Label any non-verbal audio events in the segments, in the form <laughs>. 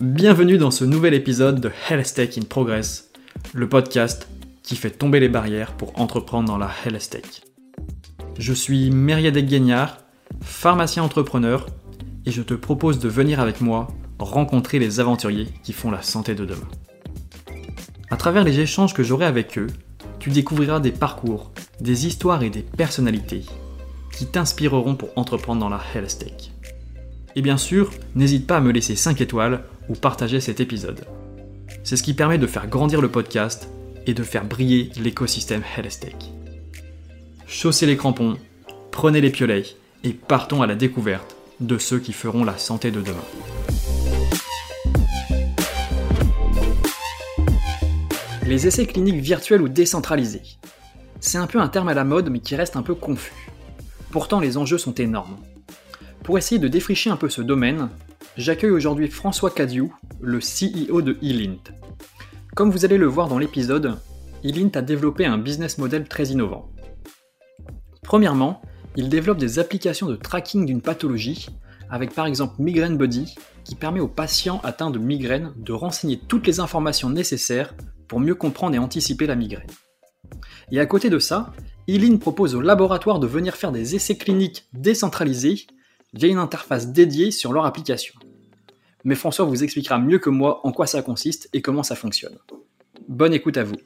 Bienvenue dans ce nouvel épisode de Health Tech in Progress, le podcast qui fait tomber les barrières pour entreprendre dans la Health Tech. Je suis Meriadec Guignard, pharmacien entrepreneur, et je te propose de venir avec moi rencontrer les aventuriers qui font la santé de demain. À travers les échanges que j'aurai avec eux, tu découvriras des parcours, des histoires et des personnalités qui t'inspireront pour entreprendre dans la Health Tech. Et bien sûr, n'hésite pas à me laisser 5 étoiles ou partager cet épisode. C'est ce qui permet de faire grandir le podcast et de faire briller l'écosystème Tech. Chaussez les crampons, prenez les piolets et partons à la découverte de ceux qui feront la santé de demain. Les essais cliniques virtuels ou décentralisés. C'est un peu un terme à la mode mais qui reste un peu confus. Pourtant les enjeux sont énormes. Pour essayer de défricher un peu ce domaine, j'accueille aujourd'hui François Cadiou, le CEO de Elint. Comme vous allez le voir dans l'épisode, Elint a développé un business model très innovant. Premièrement, il développe des applications de tracking d'une pathologie, avec par exemple Migraine Buddy, qui permet aux patients atteints de migraine de renseigner toutes les informations nécessaires pour mieux comprendre et anticiper la migraine. Et à côté de ça, Elint propose aux laboratoires de venir faire des essais cliniques décentralisés via une interface dédiée sur leur application. Mais François vous expliquera mieux que moi en quoi ça consiste et comment ça fonctionne. Bonne écoute à vous.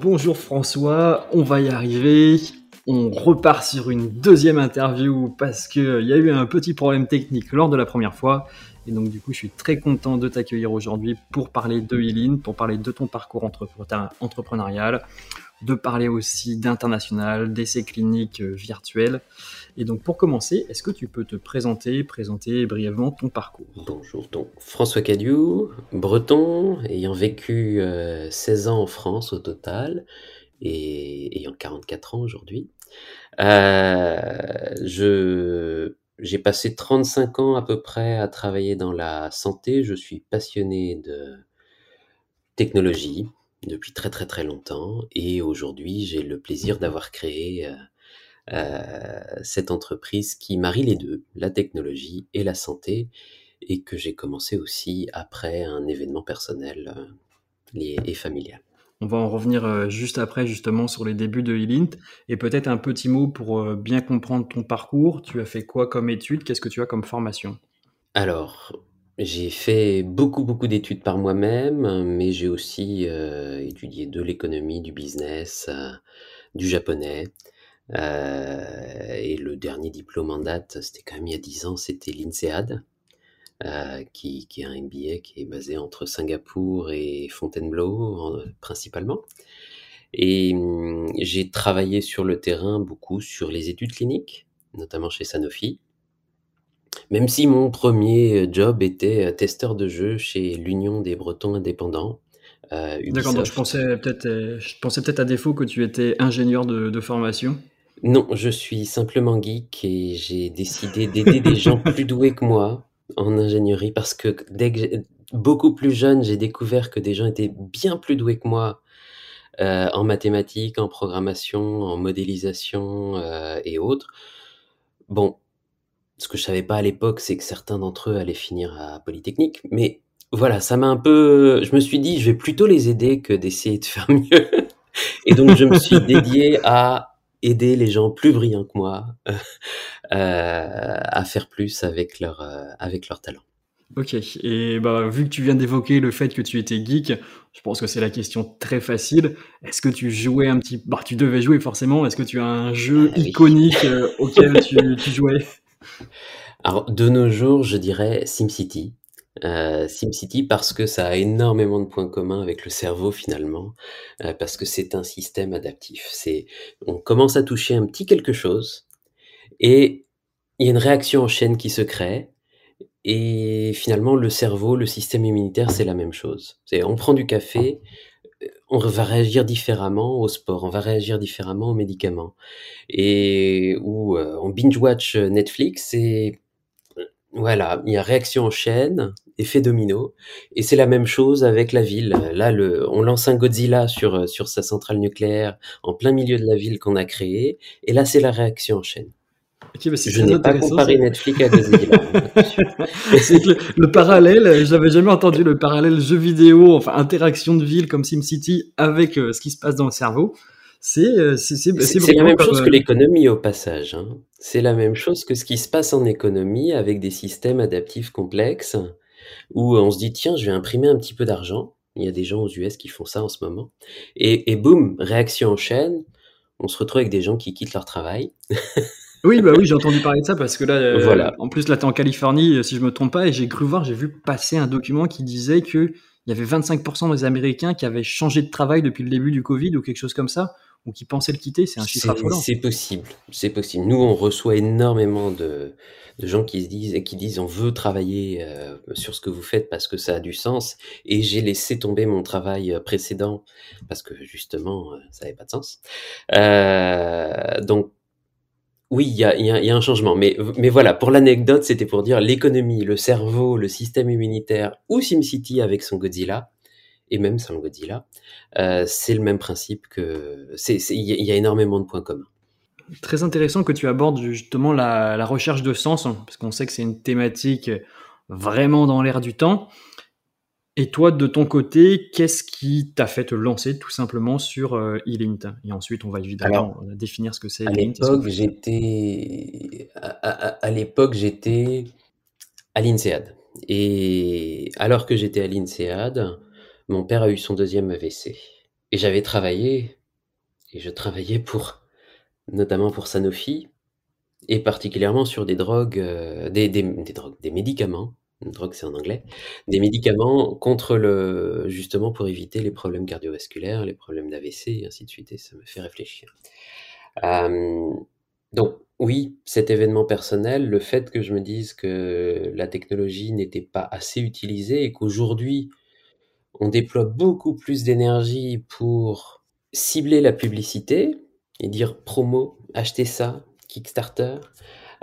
Bonjour François, on va y arriver. On repart sur une deuxième interview parce qu'il y a eu un petit problème technique lors de la première fois. Et donc du coup, je suis très content de t'accueillir aujourd'hui pour parler de Eileen, pour parler de ton parcours entrepreneurial de parler aussi d'international, d'essais cliniques euh, virtuels. Et donc pour commencer, est-ce que tu peux te présenter, présenter brièvement ton parcours? Bonjour, donc François Cadieu, breton, ayant vécu 16 euh, ans en France au total et ayant 44 ans aujourd'hui. Euh, je j'ai passé 35 ans à peu près à travailler dans la santé. Je suis passionné de technologie, depuis très très très longtemps et aujourd'hui j'ai le plaisir d'avoir créé euh, euh, cette entreprise qui marie les deux, la technologie et la santé et que j'ai commencé aussi après un événement personnel euh, lié et familial. On va en revenir juste après justement sur les débuts de Elint et peut-être un petit mot pour bien comprendre ton parcours. Tu as fait quoi comme études? Qu'est-ce que tu as comme formation? Alors, j'ai fait beaucoup, beaucoup d'études par moi-même, mais j'ai aussi euh, étudié de l'économie, du business, euh, du japonais. Euh, et le dernier diplôme en date, c'était quand même il y a 10 ans, c'était l'INSEAD, qui, qui est un MBA qui est basé entre Singapour et Fontainebleau principalement. Et hum, j'ai travaillé sur le terrain beaucoup sur les études cliniques, notamment chez Sanofi. Même si mon premier euh, job était euh, testeur de jeu chez l'Union des Bretons indépendants. Euh, D'accord, je pensais peut-être, je pensais peut-être à défaut que tu étais ingénieur de, formation. Non, je suis simplement geek et j'ai décidé d'aider des gens plus doués que moi en ingénierie parce que dès que beaucoup plus jeune, j'ai découvert que des gens étaient bien plus doués que moi en mathématiques, en programmation, en modélisation et autres. Bon, ce que je savais pas à l'époque, c'est que certains d'entre eux allaient finir à Polytechnique. Mais voilà, ça m'a un peu. Je me suis dit, je vais plutôt les aider que d'essayer de faire <laughs> mieux. Et donc, je me suis dédié à aider les gens plus brillants que moi euh, à faire plus avec leur euh, avec leur talent. Ok, et bah, vu que tu viens d'évoquer le fait que tu étais geek, je pense que c'est la question très facile. Est-ce que tu jouais un petit... Bah, tu devais jouer forcément, est-ce que tu as un jeu ah iconique euh, auquel tu, tu jouais? Alors, de nos jours, je dirais SimCity. Euh, SimCity parce que ça a énormément de points communs avec le cerveau finalement, euh, parce que c'est un système adaptif. C'est, on commence à toucher un petit quelque chose et il y a une réaction en chaîne qui se crée. Et finalement, le cerveau, le système immunitaire, c'est la même chose. C'est, on prend du café, on va réagir différemment au sport, on va réagir différemment aux médicaments. Et où euh, on binge-watch Netflix et Voilà, il y a réaction en chaîne, effet domino, et c'est la même chose avec la ville. Là, le, on lance un Godzilla sur, sur sa centrale nucléaire en plein milieu de la ville qu'on a créée, et là, c'est la réaction en chaîne. bah, je n'ai pas comparé Netflix à Godzilla. <laughs> le, le, parallèle, j'avais jamais entendu le parallèle jeu vidéo, enfin interaction de ville comme SimCity avec euh, ce qui se passe dans le cerveau. C'est c'est la même chose que l'économie au passage. Hein. C'est la même chose que ce qui se passe en économie avec des systèmes adaptifs complexes où on se dit tiens je vais imprimer un petit peu d'argent. Il y a des gens aux US qui font ça en ce moment. Et, et boum, réaction en chaîne. On se retrouve avec des gens qui quittent leur travail. oui, bah oui, j'ai entendu parler de ça parce que là, voilà. en plus là, t'es en Californie, si je me trompe pas, et j'ai cru voir, j'ai vu passer un document qui disait que il y avait 25% des Américains qui avaient changé de travail depuis le début du Covid ou quelque chose comme ça ou qui pensaient le quitter, c'est un chiffre affolant. C'est possible, c'est possible. Nous, on reçoit énormément de, de, gens qui se disent et qui disent on veut travailler euh, sur ce que vous faites parce que ça a du sens. Et j'ai laissé tomber mon travail euh, précédent parce que justement, euh, ça n'avait pas de sens. Euh, donc oui, il y a, y, y a, un changement. Mais, mais voilà, pour l'anecdote, c'était pour dire l'économie, le cerveau, le système immunitaire ou SimCity avec son Godzilla et même sans le Godzilla, euh, c'est le même principe que. Il y, a énormément de points communs. Très intéressant que tu abordes justement la, recherche de sens, hein, parce qu'on sait que c'est une thématique vraiment dans l'air du temps. Et toi, de ton côté, qu'est-ce qui t'a fait te lancer tout simplement sur euh, E-Lint? Et ensuite, on va évidemment définir ce que c'est. À l'époque, j'étais à, l'époque, j'étais à l'INSEAD. Et alors que j'étais à l'INSEAD, mon père a eu son deuxième AVC. Et j'avais travaillé, et je travaillais pour, notamment pour Sanofi, et particulièrement sur des drogues, euh, des, des, drogues, des médicaments, drogue c'est en anglais, des médicaments contre le, justement pour éviter les problèmes cardiovasculaires, les problèmes d'AVC, et ainsi de suite, et ça me fait réfléchir. Euh, donc, oui, cet événement personnel, le fait que je me dise que la technologie n'était pas assez utilisée et qu'aujourd'hui, on déploie beaucoup plus d'énergie pour cibler la publicité et dire promo, achetez ça, Kickstarter,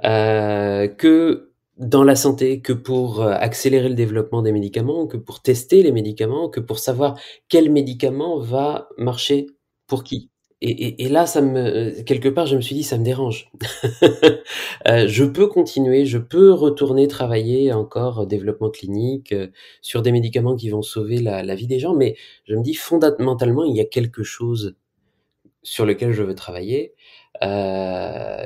euh, que dans la santé, que pour euh, accélérer le développement des médicaments, que pour tester les médicaments, que pour savoir quel médicament va marcher pour qui. Et, là, ça me, quelque part, je me suis dit, ça me dérange. <laughs> Euh, je peux continuer, je peux retourner travailler encore développement clinique euh, sur des médicaments qui vont sauver la, vie des gens, mais je me dis fondamentalement, il y a quelque chose sur lequel je veux travailler euh,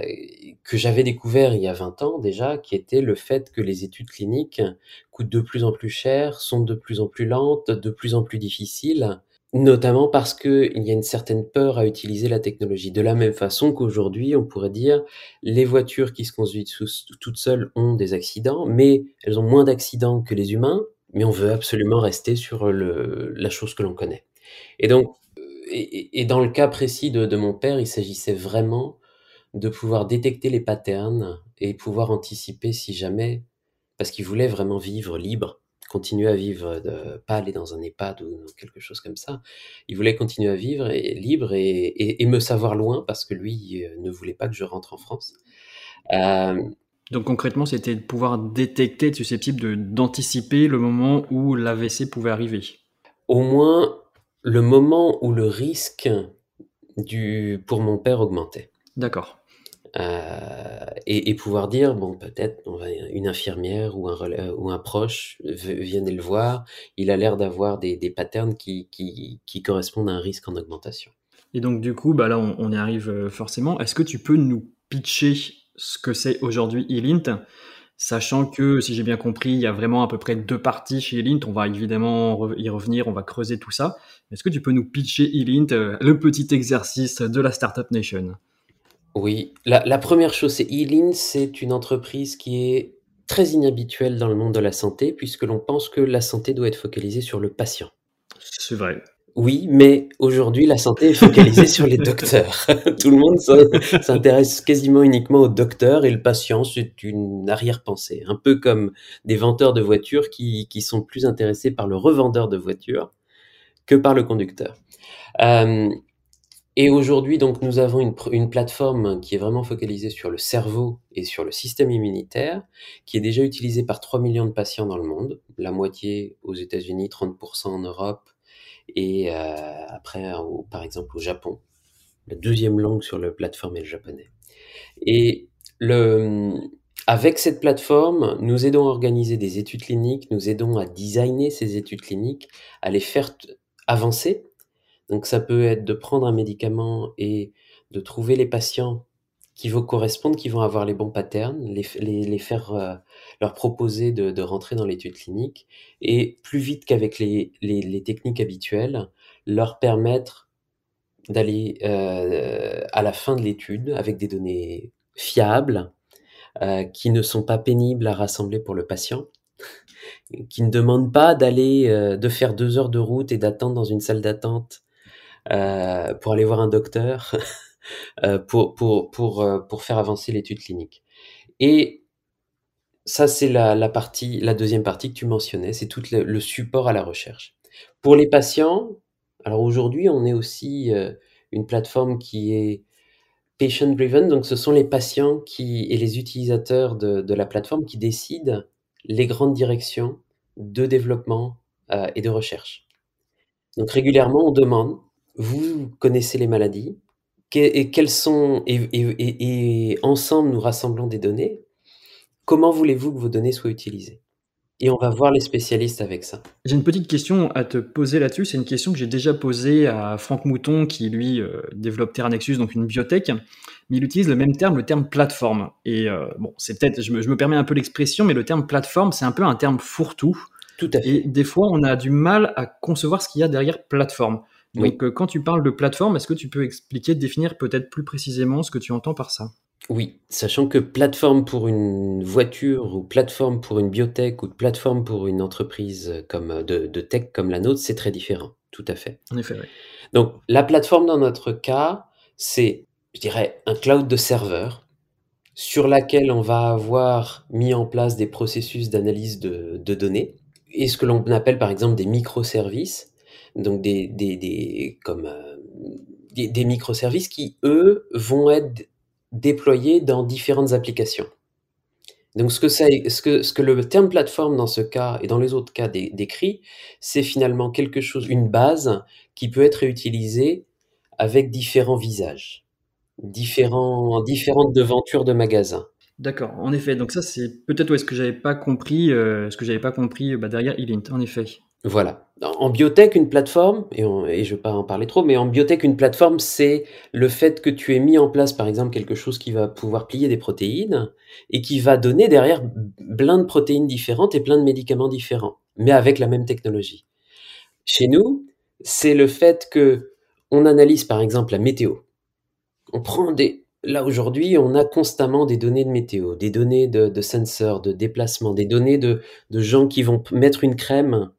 que j'avais découvert il y a 20 ans déjà, qui était le fait que les études cliniques coûtent de plus en plus cher, sont de plus en plus lentes, de plus en plus difficiles Notamment parce qu'il y a une certaine peur à utiliser la technologie. De la même façon qu'aujourd'hui, on pourrait dire, les voitures qui se conduisent toutes seules ont des accidents, mais elles ont moins d'accidents que les humains, mais on veut absolument rester sur la chose que l'on connaît. Et donc, et, dans le cas précis de, de mon père, il s'agissait vraiment de pouvoir détecter les patterns et pouvoir anticiper si jamais, parce qu'il voulait vraiment vivre libre, continuer à vivre, de, pas aller dans un EHPAD ou quelque chose comme ça. Il voulait continuer à vivre et, libre et, me savoir loin parce que lui euh, ne voulait pas que je rentre en France. Euh, donc concrètement, c'était de pouvoir détecter, être susceptible d'anticiper le moment où l'AVC pouvait arriver. Au moins le moment où le risque du, pour mon père augmentait. D'accord. Euh, et, pouvoir dire bon peut-être une infirmière ou un ou un proche viennent le voir. Il a l'air d'avoir des, des patterns qui, qui, correspondent à un risque en augmentation. Et donc du coup bah là on, y arrive euh, forcément. Est-ce que tu peux nous pitcher ce que c'est aujourd'hui eLint sachant que si j'ai bien compris il y a vraiment à peu près deux parties chez eLint. On va évidemment y revenir on va creuser tout ça. Est-ce que tu peux nous pitcher eLint euh, le petit exercice de la Startup Nation? Oui, la, première chose, c'est Elin, c'est une entreprise qui est très inhabituelle dans le monde de la santé, puisque l'on pense que la santé doit être focalisée sur le patient. C'est vrai. Oui, mais aujourd'hui, la santé est focalisée sur les docteurs. <laughs> Tout le monde s'intéresse quasiment uniquement aux docteurs et le patient, c'est une arrière-pensée. Un peu comme des vendeurs de voitures qui, sont plus intéressés par le revendeur de voitures que par le conducteur. Euh, Et aujourd'hui, donc, nous avons une, plateforme qui est vraiment focalisée sur le cerveau et sur le système immunitaire, qui est déjà utilisée par 3 millions de patients dans le monde, la moitié aux États-Unis, 30% en Europe, et euh, après, par exemple, au Japon. La deuxième langue sur la plateforme est le japonais. Et le, avec cette plateforme, nous aidons à organiser des études cliniques, nous aidons à designer ces études cliniques, à les faire avancer. Donc ça peut être de prendre un médicament et de trouver les patients qui vont correspondre, qui vont avoir les bons patterns, les, les, faire euh, leur proposer de, rentrer dans l'étude clinique et plus vite qu'avec les, les, techniques habituelles, leur permettre d'aller euh, à la fin de l'étude avec des données fiables, euh, qui ne sont pas pénibles à rassembler pour le patient, qui ne demandent pas d'aller, de faire deux heures de route et d'attendre dans une salle d'attente euh, pour aller voir un docteur, <laughs> pour, pour, pour, pour faire avancer l'étude clinique. Et ça, c'est la, partie, la deuxième partie que tu mentionnais, c'est tout le, support à la recherche. Pour les patients, alors aujourd'hui, on est aussi une plateforme qui est patient driven, donc ce sont les patients qui et les utilisateurs de, de la plateforme qui décident les grandes directions de développement euh, et de recherche. Donc régulièrement, on demande, vous connaissez les maladies, et quelles sont et, et, et ensemble nous rassemblons des données. Comment voulez-vous que vos données soient utilisées? Et on va voir les spécialistes avec ça. J'ai une petite question à te poser là-dessus. C'est une question que j'ai déjà posée à Franck Mouton, qui lui euh, développe Terranexus, donc une biotech, mais il utilise le même terme, le terme plateforme. Et euh, bon, c'est peut-être, je me, je me, permets un peu l'expression, mais le terme plateforme, c'est un peu un terme fourre-tout. Tout à fait. Et des fois, on a du mal à concevoir ce qu'il y a derrière plateforme. Donc, oui. euh, quand tu parles de plateforme, est-ce que tu peux expliquer, définir peut-être plus précisément ce que tu entends par ça? Oui, sachant que plateforme pour une voiture ou plateforme pour une biotech ou plateforme pour une entreprise comme de, de tech comme la nôtre, c'est très différent, tout à fait. En effet, oui. Donc la plateforme dans notre cas, c'est, je dirais, un cloud de serveurs sur laquelle on va avoir mis en place des processus d'analyse de, de, données et ce que l'on appelle par exemple des microservices, donc des, comme euh, des, microservices qui eux vont être déployés dans différentes applications. Donc ce que, ça, ce, que, le terme plateforme dans ce cas et dans les autres cas dé, décrit, c'est finalement quelque chose, une base qui peut être utilisée avec différents visages, différents, différentes devantures de magasins. D'accord, en effet. Donc ça, c'est peut-être ouais, ce que j'avais pas compris, euh, ce que j'avais pas compris bah, derrière Elint, en effet. Voilà. En biotech, une plateforme, et, je ne vais pas en parler trop, mais en biotech, une plateforme, c'est le fait que tu aies mis en place, par exemple, quelque chose qui va pouvoir plier des protéines et qui va donner derrière plein de protéines différentes et plein de médicaments différents, mais avec la même technologie. Chez nous, c'est le fait que on analyse, par exemple, la météo. On prend des, Là, aujourd'hui, on a constamment des données de météo, des données de, de sensors, de déplacement, des données de gens qui vont mettre une crème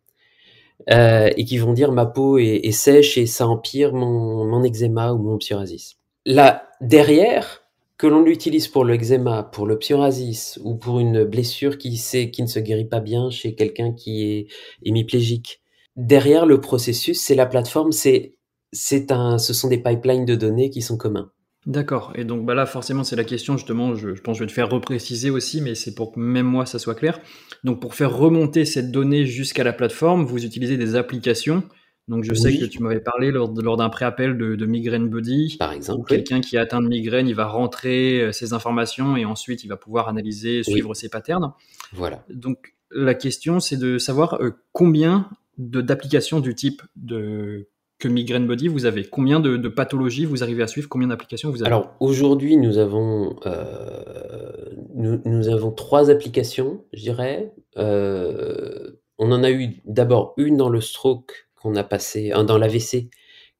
euh, et qui vont dire ma peau est, est, sèche et ça empire mon, mon eczéma ou mon psoriasis. Là, derrière, que l'on l'utilise pour le eczéma, pour le psoriasis ou pour une blessure qui, sait, qui ne se guérit pas bien chez quelqu'un qui est hémiplégique, derrière le processus, c'est la plateforme, c'est, c'est un, ce sont des pipelines de données qui sont communs. D'accord. Et donc bah là, forcément, c'est la question, justement, je, je, pense que je vais te faire repréciser aussi, mais c'est pour que même moi, ça soit clair. Donc pour faire remonter cette donnée jusqu'à la plateforme, vous utilisez des applications. Donc je oui. sais que tu m'avais parlé lors, lors d'un préappel de, de Migraine Buddy. Par exemple. Quelqu'un qui a atteint de migraine, il va rentrer euh, ses informations et ensuite il va pouvoir analyser, suivre oui. ses patterns. Voilà. Donc la question, c'est de savoir euh, combien d'applications du type de que Migraine Body, vous avez Combien de, pathologies vous arrivez à suivre Combien d'applications vous avez Alors aujourd'hui, nous avons euh, nous, avons trois applications, je dirais. Euh, on en a eu d'abord une dans le stroke qu'on a passé, dans l'AVC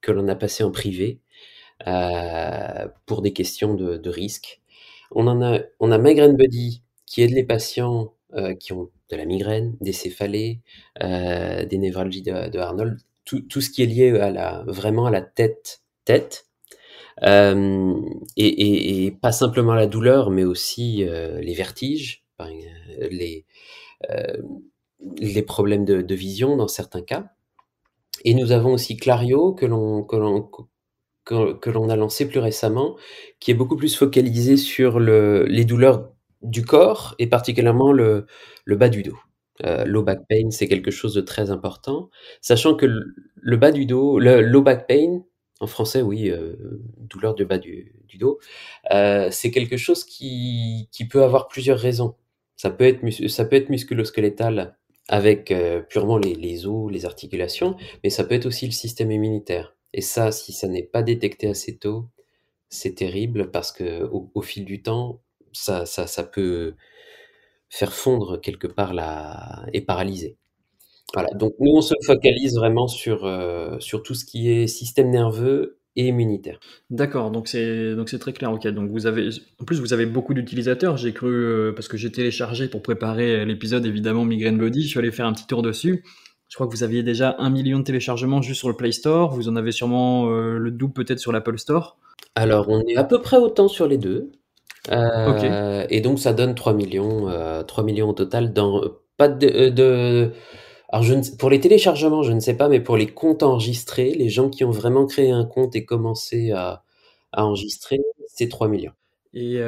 que l'on a passé en privé euh, pour des questions de, risque. On en a, on a Migraine Buddy qui aide les patients qui ont de la migraine, des céphalées, des névralgies de Arnold tout, ce qui est lié à la, vraiment à la tête, tête, euh, et, pas simplement la douleur, mais aussi euh, les vertiges, les, euh, les problèmes de, vision dans certains cas. Et nous avons aussi Clario que l'on que l'on l'on a lancé plus récemment, qui est beaucoup plus focalisé sur le les douleurs du corps et particulièrement le le bas du dos. Heu, low back pain, c'est quelque chose de très important, sachant que le bas du dos le low back pain, en français, oui, heu, douleur du bas du du dos, heu, c'est quelque chose qui qui peut avoir plusieurs raisons. Ça peut être ça peut être musculo-squelettal avec, heu, purement les les os, les articulations, mais ça peut être aussi le système immunitaire et ça, si ça n'est pas détecté assez tôt, c'est terrible parce qu'au au fil du temps, ça ça ça peut faire fondre quelque part la et paralyser. Voilà, donc nous, on se focalise vraiment sur, heu, sur tout ce qui est système nerveux et immunitaire. D'accord, donc c'est donc c'est très clair, OK. Donc vous avez en plus, vous avez beaucoup d'utilisateurs. J'ai cru, heu, parce que j'ai téléchargé pour préparer, l'épisode évidemment Migraine Body, je suis allé faire un petit tour dessus. Je crois que vous aviez déjà 1 million de téléchargements juste sur le Play Store. Vous en avez sûrement, heu, le double peut-être sur l'Apple Store? Alors on est à peu près autant sur les 2, Heu et donc ça donne 3 000 000, heu, 3 000 000 au total dans pas de de alors je ne s pour les téléchargements, je ne sais pas, mais pour les comptes enregistrés, les gens qui ont vraiment créé un compte et commencé à à enregistrer, c'est 3 000 000. Et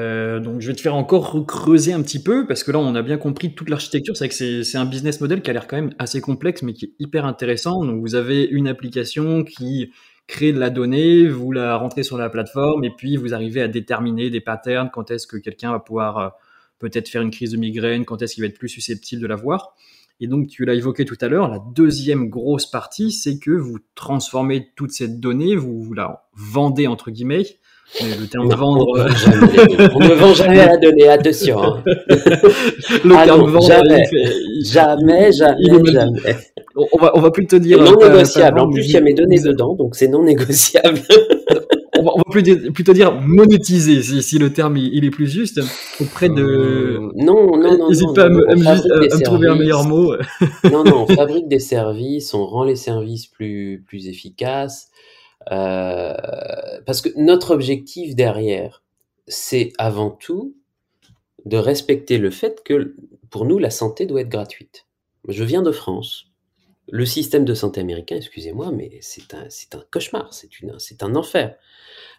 donc je vais te faire encore recreuser un petit peu parce que là, on a bien compris toute l'architecture. C'est vrai que c'est c'est un business model qui a l'air quand même assez complexe, mais qui est hyper intéressant. Donc vous avez une application qui crée de la donnée, vous la rentrez sur la plateforme et puis vous arrivez à déterminer des patterns, quand est-ce que quelqu'un va pouvoir, heu, peut-être faire une crise de migraine, quand est-ce qu'il va être plus susceptible de l'avoir. Et donc tu l'as évoqué tout à l'heure, la deuxième grosse partie, c'est que vous transformez toute cette donnée, vous la «vendez» entre guillemets, mais le terme Non, vendre, on heu vend jamais les <laughs> données. On ne vend jamais la donnée, attention, hein. <laughs> le Ah terme non, vendre, jamais, il fait il jamais, jamais, jamais. On va on va plus te dire, non pas négociable. En vendre, plus, il y a mes données dedans, donc c'est non négociable. <laughs> on va on va plus dire plutôt dire monétiser si si le terme il il est plus juste auprès de Mmh, non, non, non, hésite non, pas à non, me à me à à trouver un meilleur mot. Non, non, on fabrique des services, on rend les services plus plus efficaces, heu, parce que notre objectif derrière, c'est avant tout de respecter le fait que, pour nous, la santé doit être gratuite. Je viens de France. Le système de santé américain, excusez-moi, mais c'est un un cauchemar, c'est un enfer.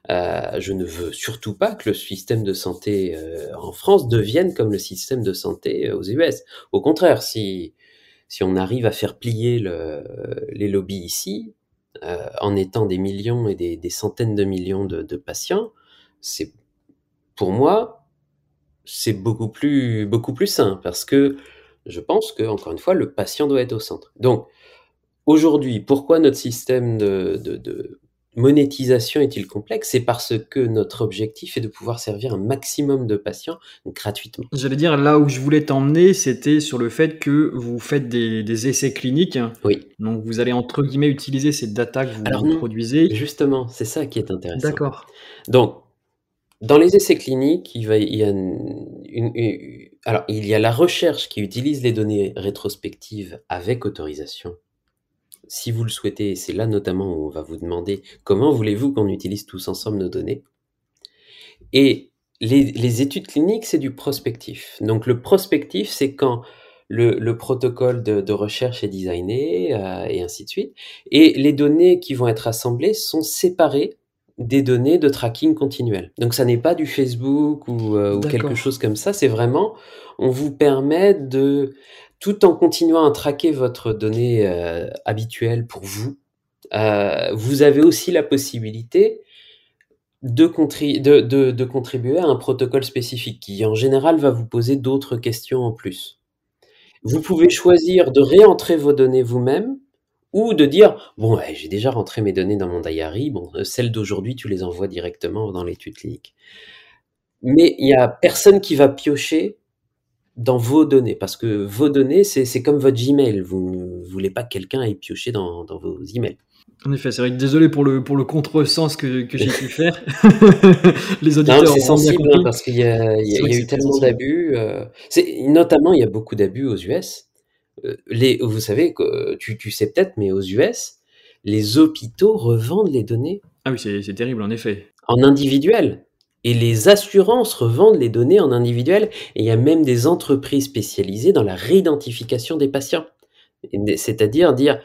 Heu, je ne veux surtout pas que le système de santé, heu, en France devienne comme le système de santé, aux US. Au contraire, si si on arrive à faire plier le les lobbies ici, heu, en étant des millions et des centaines de millions de de patients, c'est pour moi, c'est beaucoup plus beaucoup plus sain parce que je pense qu'encore une fois, le patient doit être au centre. Donc aujourd'hui, pourquoi notre système de de de monétisation est-il complexe? C'est parce que notre objectif est de pouvoir servir un maximum de patients gratuitement. J'allais dire là où je voulais t'emmener, c'était sur le fait que vous faites des des essais cliniques. Oui. Donc vous allez entre guillemets «utiliser» ces data que vous Alors vous non, produisez. justement, c'est ça qui est intéressant. D'accord. Donc, dans les essais cliniques, il va il y a une une u alors il y a la recherche qui utilise les données rétrospectives avec autorisation. Si vous le souhaitez, c'est là notamment où on va vous demander: «Comment voulez-vous qu'on utilise tous ensemble nos données?» et les les études cliniques, c'est du prospectif. Donc le prospectif, c'est quand le le protocole de de recherche est designé, heu et ainsi de suite et les données qui vont être assemblées sont séparées des données de tracking continuel. Donc ça n'est pas du Facebook ou, ou quelque chose comme ça, c'est vraiment on vous permet de tout en continuant à traquer votre donnée, heu, habituelle pour vous, heu, vous avez aussi la possibilité de contri de de de contribuer à un protocole spécifique qui, en général, va vous poser d'autres questions en plus. Vous pouvez choisir de réentrer vos données vous-même ou de dire: «Bon, j'ai déjà rentré mes données dans mon diary, bon, heu, celles d'aujourd'hui, tu les envoies directement dans l'étude clinique». Mais il y a personne qui va piocher dans vos données parce que vos données, c'est c'est comme votre Gmail, vous ne voulez pas que quelqu'un aille piocher dans dans vos emails. En effet, c'est vrai que désolé pour le pour le contresens que que j'ai pu <laughs> faire. Les auditeurs c'est auront bien sensible, hein, parce qu'il y a il y a il y eu tellement sensible. d'abus, c'est notamment, il y a beaucoup d'abus aux US. Heu, les vous savez que tu tu sais peut-être, mais aux US, les hôpitaux revendent les données Ah oui, c'est c'est terrible en effet. en individuel et les assurances revendent les données en individuel et il y a même des entreprises spécialisées dans la réidentification des patients. C'est-à-dire dire: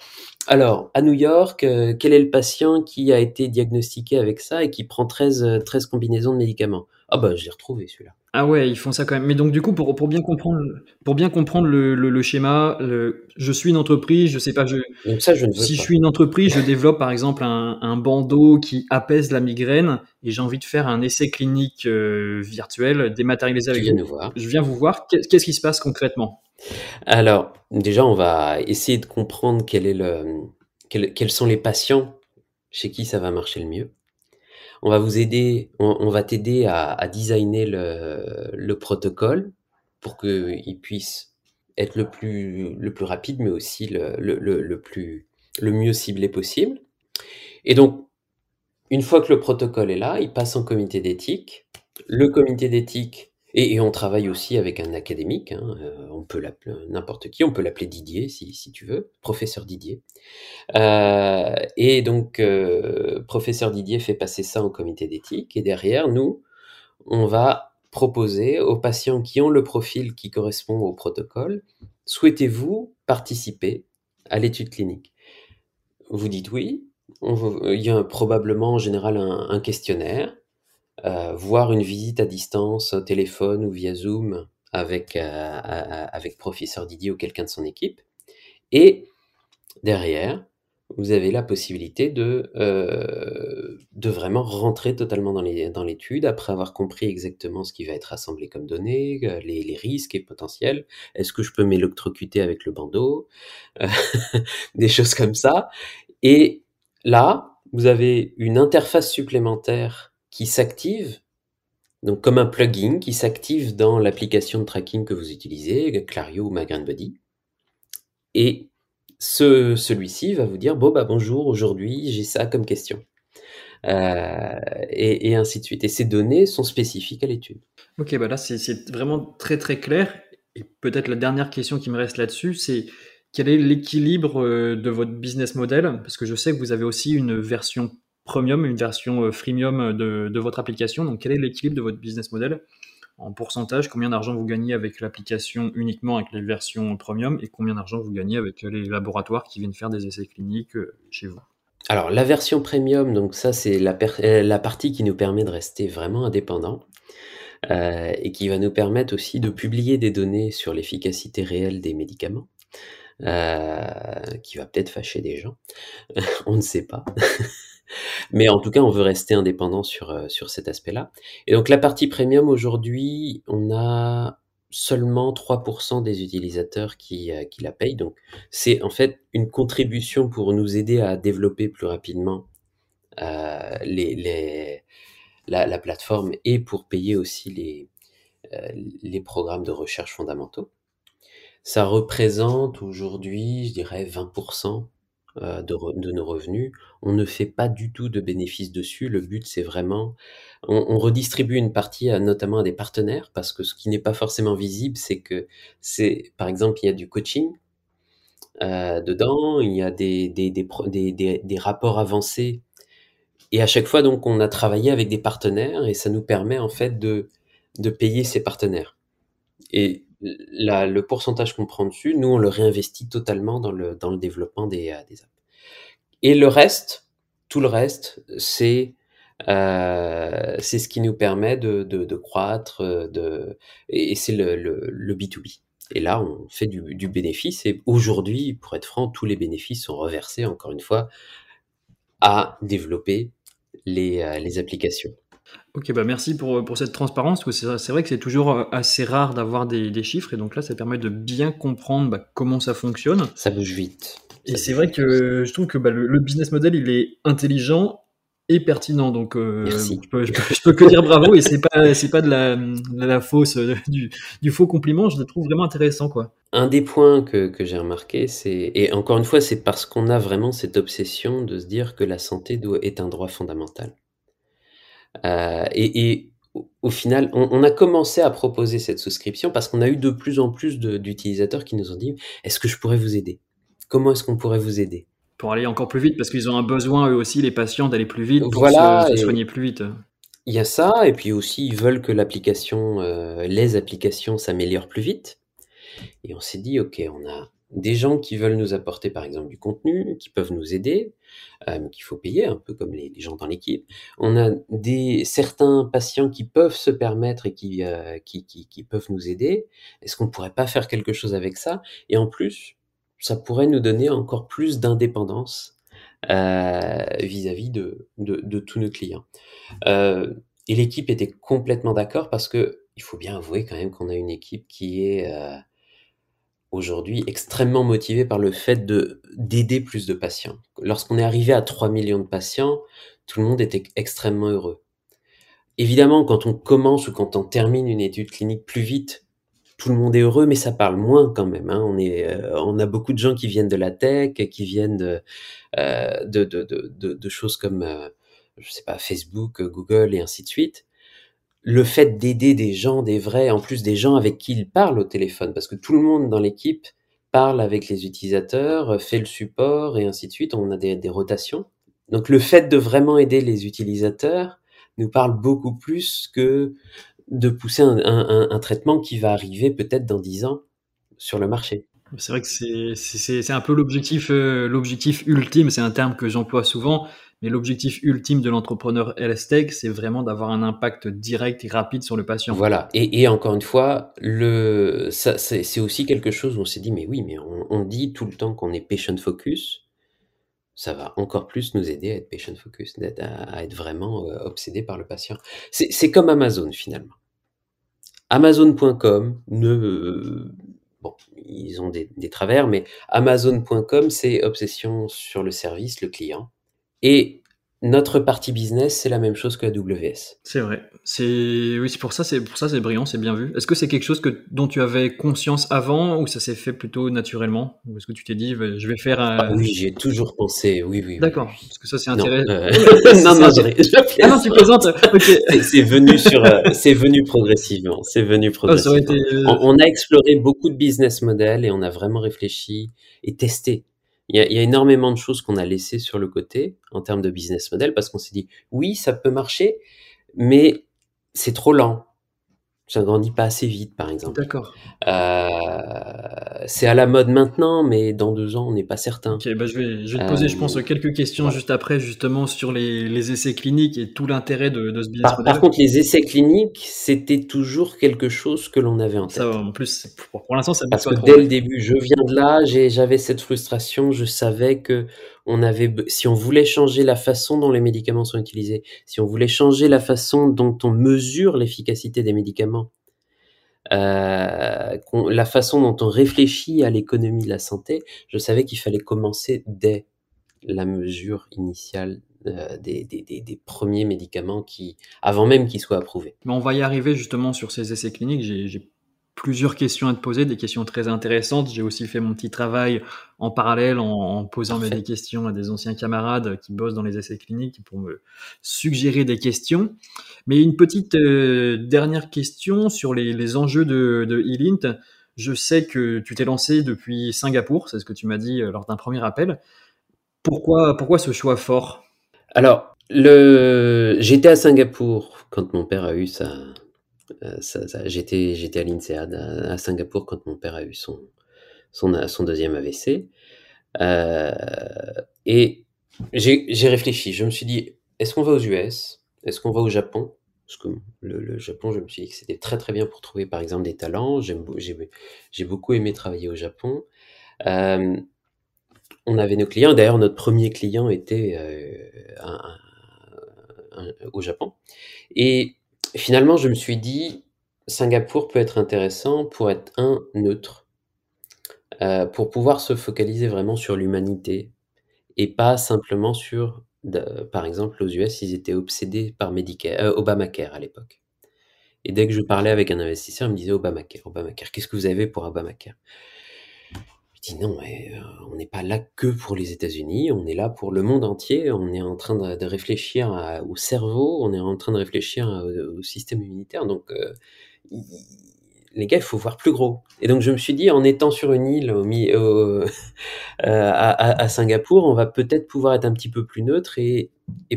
alors, à New York, euh, quel est le patient qui a été diagnostiqué avec ça et qui prend 13, 13 combinaisons de médicaments? Ah bah, je l'ai retrouvé celui-là. Ah ouais, ils font ça quand même. Mais donc du coup, pour, pour bien comprendre, pour bien comprendre le, le, schéma, je suis une entreprise, je sais pas, je, ça, si je suis une entreprise, je développe par exemple un, un bandeau qui apaise la migraine et j'ai envie de faire un essai clinique euh, virtuel dématérialisé avec vous. voir. Je viens vous voir. Qu'est-ce qui se passe concrètement? Alors, déjà, on va essayer de comprendre quel est le, quels sont les patients chez qui ça va marcher le mieux on va vous aider, on, va t'aider à, designer le, protocole pour qu'il puisse être le plus, le plus rapide, mais aussi le, le, plus, le mieux ciblé possible. Et donc, une fois que le protocole est là, il passe en comité d'éthique. Le comité d'éthique et, on travaille aussi avec un académique, hein, euh, on peut l'appeler n'importe qui, on peut l'appeler Didier si, tu veux, professeur Didier. Euh, et donc, euh, professeur Didier fait passer ça au comité d'éthique, et derrière, nous, on va proposer aux patients qui ont le profil qui correspond au protocole, souhaitez-vous participer à l'étude clinique? Vous dites oui, il y a probablement en général un questionnaire euh, voir une visite à distance, téléphone ou via Zoom avec, euh, avec professeur Didier ou quelqu'un de son équipe. Et derrière, vous avez la possibilité de, euh, de vraiment rentrer totalement dans l'étude dans après avoir compris exactement ce qui va être assemblé comme données, les, les risques et potentiels. Est-ce que je peux m'électrocuter avec le bandeau? <laughs> Des choses comme ça. Et là, vous avez une interface supplémentaire qui s'active, donc comme un plugin qui s'active dans l'application de tracking que vous utilisez, Clario ou MyGrandBody. Et ce, celui-ci va vous dire, bon bah bonjour, aujourd'hui j'ai ça comme question. Euh, et, ainsi de suite. Et ces données sont spécifiques à l'étude. Ok, bah là c'est vraiment très très clair. Et peut-être la dernière question qui me reste là-dessus, c'est quel est l'équilibre euh, de votre business model? Parce que je sais que vous avez aussi une version premium, une version euh, freemium de, votre application. Donc, quel est l'équilibre de votre business model en pourcentage? Combien d'argent vous gagnez avec l'application uniquement avec les versions premium et combien d'argent vous gagnez avec les laboratoires qui viennent faire des essais cliniques euh, chez vous? Alors la version premium, donc ça c'est la, euh, la, partie qui nous permet de rester vraiment indépendant et qui va nous permettre aussi de publier des données sur l'efficacité réelle des médicaments, qui va peut-être fâcher des gens, <laughs> on ne sait pas. <laughs> Mais en tout cas, on veut rester indépendant sur, euh, sur cet aspect-là. Et donc la partie premium aujourd'hui, on a seulement 3% des utilisateurs qui, euh, qui la payent. Donc c'est en fait une contribution pour nous aider à développer plus rapidement euh, la, la, plateforme et pour payer aussi les, les programmes de recherche fondamentaux. Ça représente aujourd'hui, je dirais, 20% euh, de, nos revenus. On ne fait pas du tout de bénéfices dessus. Le but, c'est vraiment, on, redistribue une partie notamment à des partenaires, parce que ce qui n'est pas forcément visible, c'est que c'est, par exemple, il y a du coaching euh, dedans, il y a des, des, des, des, des rapports avancés. Et à chaque fois, donc, on a travaillé avec des partenaires et ça nous permet en fait de, de payer ces partenaires. Et le pourcentage qu'on prend dessus, nous, on le réinvestit totalement dans le, dans le développement des, euh, des apps. Et le reste, tout le reste, c'est euh, ce qui nous permet de, de, croître, de, et c'est le, le, le, B2B. Et là, on fait du, du bénéfice. Et aujourd'hui, pour être franc, tous les bénéfices sont reversés, encore une fois, à développer les, euh, les applications. Ok, bah merci pour, pour cette transparence, c'est vrai que c'est toujours euh, assez rare d'avoir des, des, chiffres, et donc là, ça permet de bien comprendre bah, comment ça fonctionne. Ça bouge vite. Et c'est vrai que je trouve que bah, le, business model, il est intelligent et pertinent, donc euh, je, peux, je, peux, que dire bravo, et c'est pas, c'est pas de la, de la fausse, euh, du, du, faux compliment, je le trouve vraiment intéressant, quoi. Un des points que, que j'ai remarqué, c'est, et encore une fois, c'est parce qu'on a vraiment cette obsession de se dire que la santé doit, est un droit fondamental. Euh, et, et, au final, on, on, a commencé à proposer cette souscription parce qu'on a eu de plus en plus d'utilisateurs qui nous ont dit est-ce que je pourrais vous aider? Comment est-ce qu'on pourrait vous aider? Pour aller encore plus vite, parce qu'ils ont un besoin, eux aussi, les patients, d'aller plus vite pour voilà, se, soigner plus vite. Il y a ça, et puis aussi, ils veulent que l'application, euh, les applications s'améliorent plus vite. Et on s'est dit, ok, on a des gens qui veulent nous apporter par exemple du contenu, qui peuvent nous aider, euh, qu'il faut payer un peu comme les, gens dans l'équipe. On a des certains patients qui peuvent se permettre et qui, euh, qui, qui, qui, peuvent nous aider. Est-ce qu'on pourrait pas faire quelque chose avec ça? Et en plus, ça pourrait nous donner encore plus d'indépendance euh, vis-à-vis de, de, de, tous nos clients. Euh, et l'équipe était complètement d'accord parce que il faut bien avouer quand même qu'on a une équipe qui est euh, aujourd'hui extrêmement motivée par le fait de d'aider plus de patients. Lorsqu'on est arrivé à 3 millions de patients, tout le monde était extrêmement heureux. Évidemment, quand on commence ou quand on termine une étude clinique plus vite, tout le monde est heureux, mais ça parle moins quand même. Hein. On, est, euh, on a beaucoup de gens qui viennent de la tech, qui viennent de, euh, de, de, de, de, choses comme, euh, je sais pas, Facebook, Google et ainsi de suite le fait d'aider des gens, des vrais, en plus des gens avec qui ils parlent au téléphone, parce que tout le monde dans l'équipe parle avec les utilisateurs, fait le support et ainsi de suite, on a des, rotations. Donc le fait de vraiment aider les utilisateurs nous parle beaucoup plus que de pousser un, traitement qui va arriver peut-être dans 10 ans sur le marché. C'est vrai que c'est un peu l'objectif euh, l'objectif ultime, c'est un terme que j'emploie souvent, mais l'objectif ultime de l'entrepreneur LSTEC, c'est vraiment d'avoir un impact direct et rapide sur le patient. Voilà. Et, encore une fois, le, c'est aussi quelque chose où on s'est dit, mais oui, mais on, dit tout le temps qu'on est patient focus. Ça va encore plus nous aider à être patient focus, à, être vraiment euh, obsédé par le patient. C'est comme Amazon finalement. Amazon.com ne, bon, ils ont des travers, mais Amazon.com, c'est obsession sur le service, le client. Et notre partie business, c'est la même chose que AWS. C'est vrai. C'est oui, c'est pour ça, c'est pour ça, c'est brillant, c'est bien vu. Est-ce que c'est quelque chose que dont tu avais conscience avant ou ça s'est fait plutôt naturellement? Ou est-ce que tu t'es dit, je vais faire un... Ah oui, j'ai toujours pensé. Oui, oui. D'accord. Parce que ça, c'est intéressant. Euh, <laughs> non, non, non, ah non, tu plaisantes. c'est venu sur, euh, c'est venu progressivement. C'est venu ah, progressivement. Euh, on, a exploré beaucoup de business models et on a vraiment réfléchi et testé il y, a, énormément de choses qu'on a laissées sur le côté en termes de business model parce qu'on s'est dit oui, ça peut marcher, mais c'est trop lent. Ça grandit pas assez vite, par exemple. D'accord. Euh, c'est à la mode maintenant, mais dans deux ans, on n'est pas certain. Ok, bah je vais, je vais te poser, je pense, euh, quelques questions juste après, justement, sur les, les essais cliniques et tout l'intérêt de, de, ce business par, model. Par contre, les essais cliniques, c'était toujours quelque chose que l'on avait en tête. Ça, en plus, pour, pour l'instant, ça Parce que dès le début, je viens de là, j'avais cette frustration, je savais que on avait, si on voulait changer la façon dont les médicaments sont utilisés, si on voulait changer la façon dont on mesure l'efficacité des médicaments, euh, la façon dont on réfléchit à l'économie de la santé, je savais qu'il fallait commencer dès la mesure initiale euh, des, premiers médicaments qui, avant même qu'ils soient approuvés. Mais on va y arriver justement sur ces essais cliniques. Plusieurs questions à te poser, des questions très intéressantes. J'ai aussi fait mon petit travail en parallèle en, posant des questions à des anciens camarades qui bossent dans les essais cliniques pour me suggérer des questions. Mais une petite euh, dernière question sur les, enjeux de, de Elint. Je sais que tu t'es lancé depuis Singapour, c'est ce que tu m'as dit euh, lors d'un premier appel. Pourquoi, pourquoi ce choix fort? Alors, le... j'étais à Singapour quand mon père a eu sa, euh, j'étais, j'étais à l'INSEAD à, Singapour quand mon père a eu son, son, deuxième AVC. Euh, et j'ai, j'ai réfléchi. Je me suis dit, est-ce qu'on va aux US Est-ce qu'on va au Japon? Parce que le, Japon, je me suis dit que c'était très très bien pour trouver par exemple des talents. J'aime, j'ai, j'ai beaucoup aimé travailler au Japon. Euh, on avait nos clients. D'ailleurs, notre premier client était au Japon. Et finalement, je me suis dit, Singapour peut être intéressant pour être un neutre, euh, pour pouvoir se focaliser vraiment sur l'humanité et pas simplement sur, par exemple, aux US, ils étaient obsédés par Medicare, euh, Obamacare à l'époque. Et dès que je parlais avec un investisseur, il me disait Obamacare, Obamacare, qu'est-ce que vous avez pour Obamacare? Non, mais euh, on n'est pas là que pour les États-Unis, on est là pour le monde entier. On est en train de, réfléchir au cerveau, on est en train de réfléchir au, système immunitaire. Donc, euh, les gars, il faut voir plus gros. Et donc, je me suis dit, en étant sur une île au, <laughs> euh, à, Singapour, on va peut-être pouvoir être un petit peu plus neutre et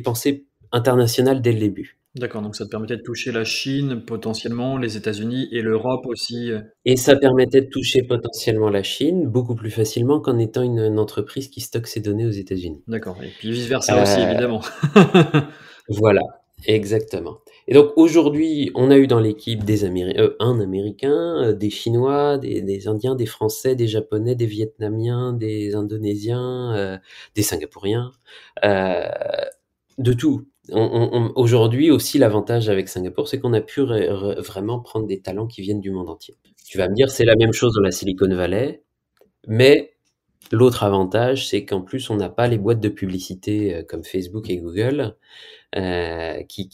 penser international dès le début. D'accord, donc ça te permettait de toucher la Chine, potentiellement, les États-Unis et l'Europe aussi, heu? Et ça permettait de toucher potentiellement la Chine, beaucoup plus facilement qu'en étant une une entreprise qui stocke ses données aux États-Unis. D'accord et puis vice versa aussi évidemment. <laughs> Voilà, exactement et donc aujourd'hui, on a eu dans l'équipe des Améri heu, un Américain, des Chinois, des des Indiens, des Français, des Japonais, des Vietnamiens, des Indonésiens, des Singapouriens, de tout. Aujourd'hui aussi l'avantage avec Singapour, c'est qu'on a pu vraiment prendre des talents qui viennent du monde entier. Tu vas me dire, c'est la même chose dans la Silicon Valley, mais l'autre avantage, c'est qu'en plus, on n'a pas les boîtes de publicité, heu, comme Facebook et Google, heu, qui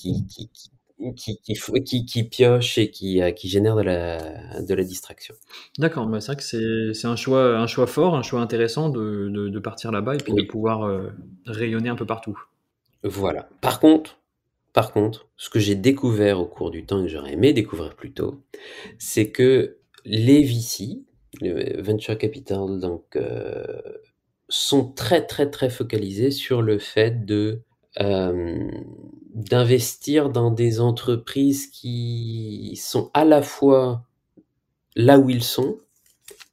piochent et qui, qui génèrent de la de la distraction. D'accord, c'est vrai que c'est un choix un choix fort, un choix intéressant de partir là-bas et puis de pouvoir, rayonner un peu partout. Voilà. Par contre par contre, ce que j'ai découvert au cours du temps et que j'aurais aimé découvrir plus tôt, c'est que les VC, venture capital donc heu, sont très, très, très focalisés sur le fait de, hem, d'investir dans des entreprises qui sont à la fois là où ils sont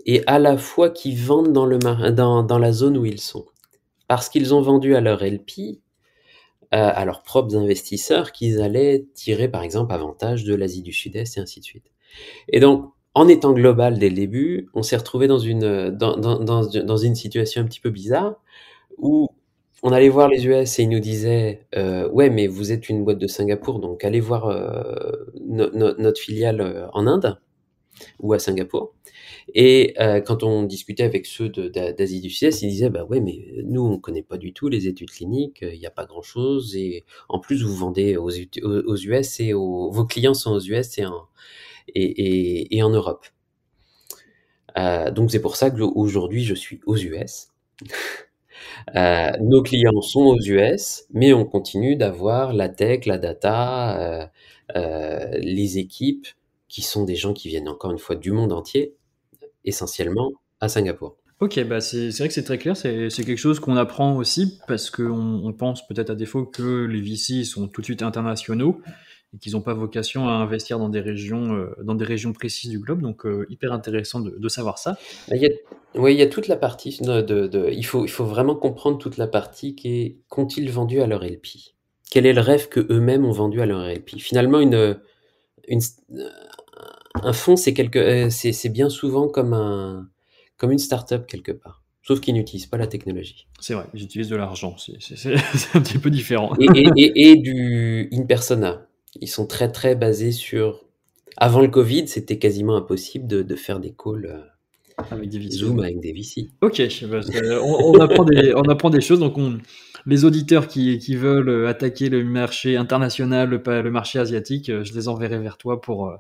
et à la fois qui vendent dans le dans dans la zone où ils sont. Parce qu'ils ont vendu à leurs LP, à leurs propres investisseurs qu'ils allaient tirer, par exemple, avantage de l'Asie du Sud-Est et ainsi de suite. Et donc en étant global dès le début, on s'est retrouvé dans une, dans dans dans une situation un petit peu bizarre où on allait voir les US et ils nous disaient: «Heu, ouais, mais vous êtes une boîte de Singapour, donc allez voir, no notre filiale, en Inde ou à Singapour» et heu, quand on discutait avec ceux d'Asie du Sud-Est, ils disaient: «Bah, ouais, mais nous, on connaît pas du tout les études cliniques, il y a pas grand chose et en plus, vous vendez aux US et vos clients sont aux US et en Europe». Heu, donc c'est pour ça qu'aujourd'hui, je suis aux US. Heu, <laughs> nos clients sont aux US, mais on continue d'avoir la tech, la data, les équipes qui sont des gens qui viennent encore une fois du monde entier, essentiellement à Singapour. OK, bah, c'est vrai que c'est très clair, c'est quelque chose qu'on apprend aussi parce qu'on on pense peut-être à défaut que les VC sont tout de suite internationaux et qu'ils ont pas vocation à investir dans des régions, heu, dans des régions précises du globe donc heu, hyper intéressant de de savoir ça. Bah, il y a oui, il y a toute la partie de de de il faut il faut vraiment comprendre toute la partie qui est qu'ont-ils vendu à leur LP? Quel est le rêve qu'eux-mêmes ont vendu à leur LP? Finalement, une, une un fonds, c'est quelque heu, c'est c'est bien souvent comme un comme une start-up quelque part, sauf qu'ils n'utilisent pas la technologie. C'est vrai, ils utilisent de l'argent, <laughs> c'est un petit peu différent. Et et et et du in persona. Ils sont très, très basés sur avant le covid, c'était quasiment impossible de de faire des calls, heu, Avec des VC, Zoom avec des VC. OK, c'est on on apprend des on apprend des choses donc on les auditeurs qui qui veulent, attaquer le marché international, le le marché asiatique, je les enverrai vers toi pour,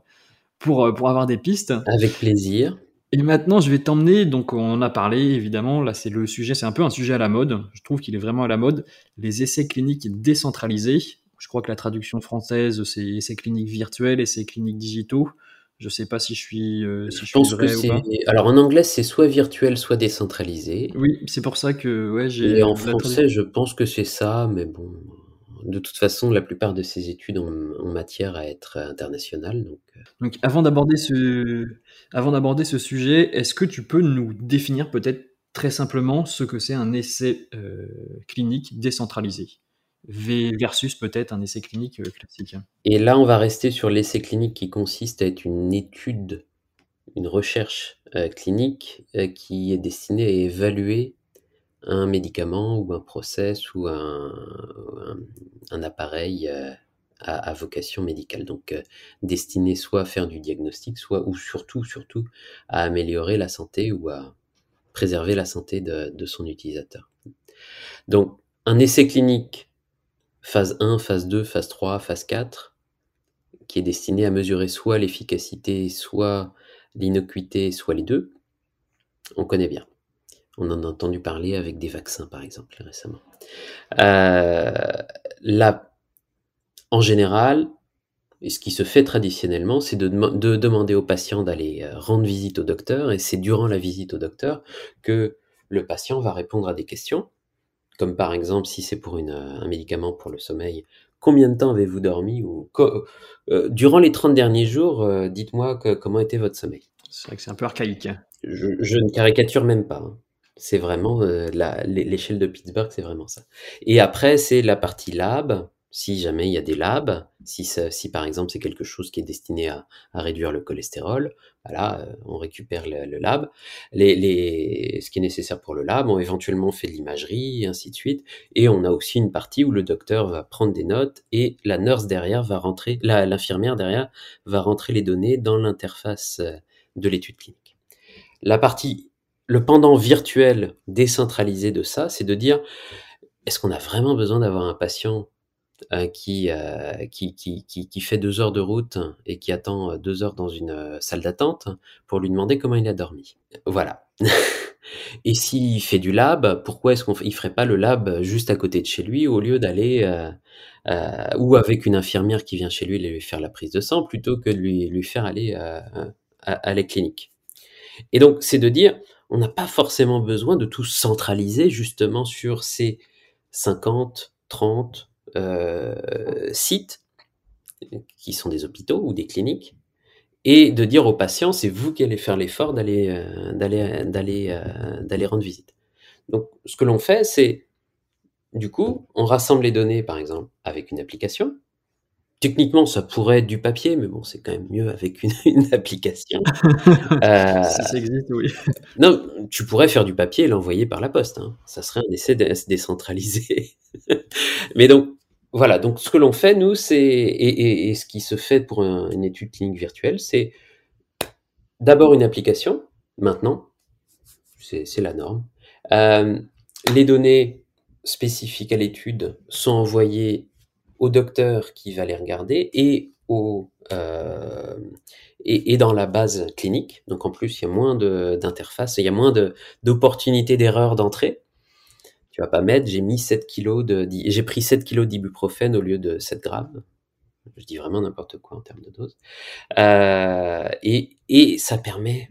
pour, heu, pour avoir des pistes. Avec plaisir. Et maintenant, je vais t'emmener donc on en a parlé évidemment, là c'est le sujet, c'est un peu un sujet à la mode. Je trouve qu'il est vraiment à la mode. Les essais cliniques décentralisés. Je crois que la traduction française, c'est essais cliniques virtuels, essais cliniques digitaux. Je sais pas si je suis, si Je pense que vrai c'est alors en anglais, c'est soit virtuel, soit décentralisé Oui, c'est pour ça que ouais, j'ai et en français, je pense que c'est ça, mais bon, de toute façon, la plupart de ces études ont ont matière à être internationales donc heu Donc avant d'aborder ce avant d'aborder ce sujet, est-ce que tu peux nous définir peut-être très simplement ce que c'est un essai, heu, clinique décentralisé? Versus peut-être un essai clinique, heu, classique? Et là, on va rester sur l'essai clinique qui consiste à être une étude, une recherche, clinique, qui est destinée à évaluer un médicament ou un process ou un appareil, heu, à vocation médicale donc heu, destiné soit à faire du diagnostic, soit ou surtout, surtout à améliorer la santé ou à préserver la santé de son utilisateur. Donc un essai clinique, phase 1, phase 2, phase 3, phase 4, qui est destiné à mesurer soit l'efficacité, soit l'innocuité, soit les 2, on connaît bien. On en a entendu parler avec des vaccins, par exemple, récemment. Heu, là, en général ce qui se fait traditionnellement, c'est de deman de demander au patient d'aller, heu, rendre visite au docteur et c'est durant la visite au docteur que le patient va répondre à des questions, comme par exemple, si c'est pour une, heu, un médicament pour le sommeil, combien de temps avez-vous dormi ou euh, durant les 30 derniers jours, euh, dites-moi comment était votre sommeil. C'est vrai que c'est un peu archaïque. Hein. Je, je, ne caricature même pas. Hein. C'est vraiment euh, l'échelle de Pittsburgh, c'est vraiment ça. Et après, c'est la partie lab si jamais il y a des labs, si, si par exemple c'est quelque chose qui est destiné à, réduire le cholestérol, voilà, euh, on récupère le, lab. Les, les, ce qui est nécessaire pour le lab, on éventuellement fait de l'imagerie, ainsi de suite. Et on a aussi une partie où le docteur va prendre des notes et la nurse derrière va rentrer, l'infirmière derrière va rentrer les données dans l'interface euh, de l'étude clinique. La partie, le pendant virtuel décentralisé de ça, c'est de dire, est-ce qu'on a vraiment besoin d'avoir un patient euh, qui, euh, qui, qui, qui, qui, fait deux heures de route et qui attend deux heures dans une euh, salle d'attente pour lui demander comment il a dormi? Voilà. <laughs> et s'il fait du lab, pourquoi est-ce qu'on il ferait pas le lab juste à côté de chez lui au lieu d'aller ou avec une infirmière qui vient chez lui lui faire la prise de sang plutôt que de lui, lui faire aller à la clinique? Et donc c'est de dire, on n'a pas forcément besoin de tout centraliser justement sur ces 50, 30, euh, sites qui sont des hôpitaux ou des cliniques et de dire aux patients c'est vous qui allez faire l'effort d'aller euh, d'aller d'aller euh, d'aller rendre visite. Donc ce que l'on fait c'est du coup on rassemble les données par exemple avec une application. Techniquement ça pourrait être du papier mais bon c'est quand même mieux avec une, <laughs> application. <laughs> euh, si ça existe oui. Non tu pourrais faire du papier et l'envoyer par la poste. Hein. Ça serait un essai <laughs> décentralisé. mais donc voilà, donc ce que l'on fait, nous, c'est, et, ce qui se fait pour une étude clinique virtuelle, c'est d'abord une application, maintenant, c'est la norme. Euh, les données spécifiques à l'étude sont envoyées au docteur qui va les regarder et, au, euh, et, dans la base clinique. Donc en plus, il y a moins d'interfaces, il y a moins d'opportunités d'erreur d'entrée tu vas pas mettre, j'ai mis 7 kilos de, j'ai pris 7 kilos d'ibuprofène au lieu de 7 grammes. Je dis vraiment n'importe quoi en termes de dose. Euh, et, et ça permet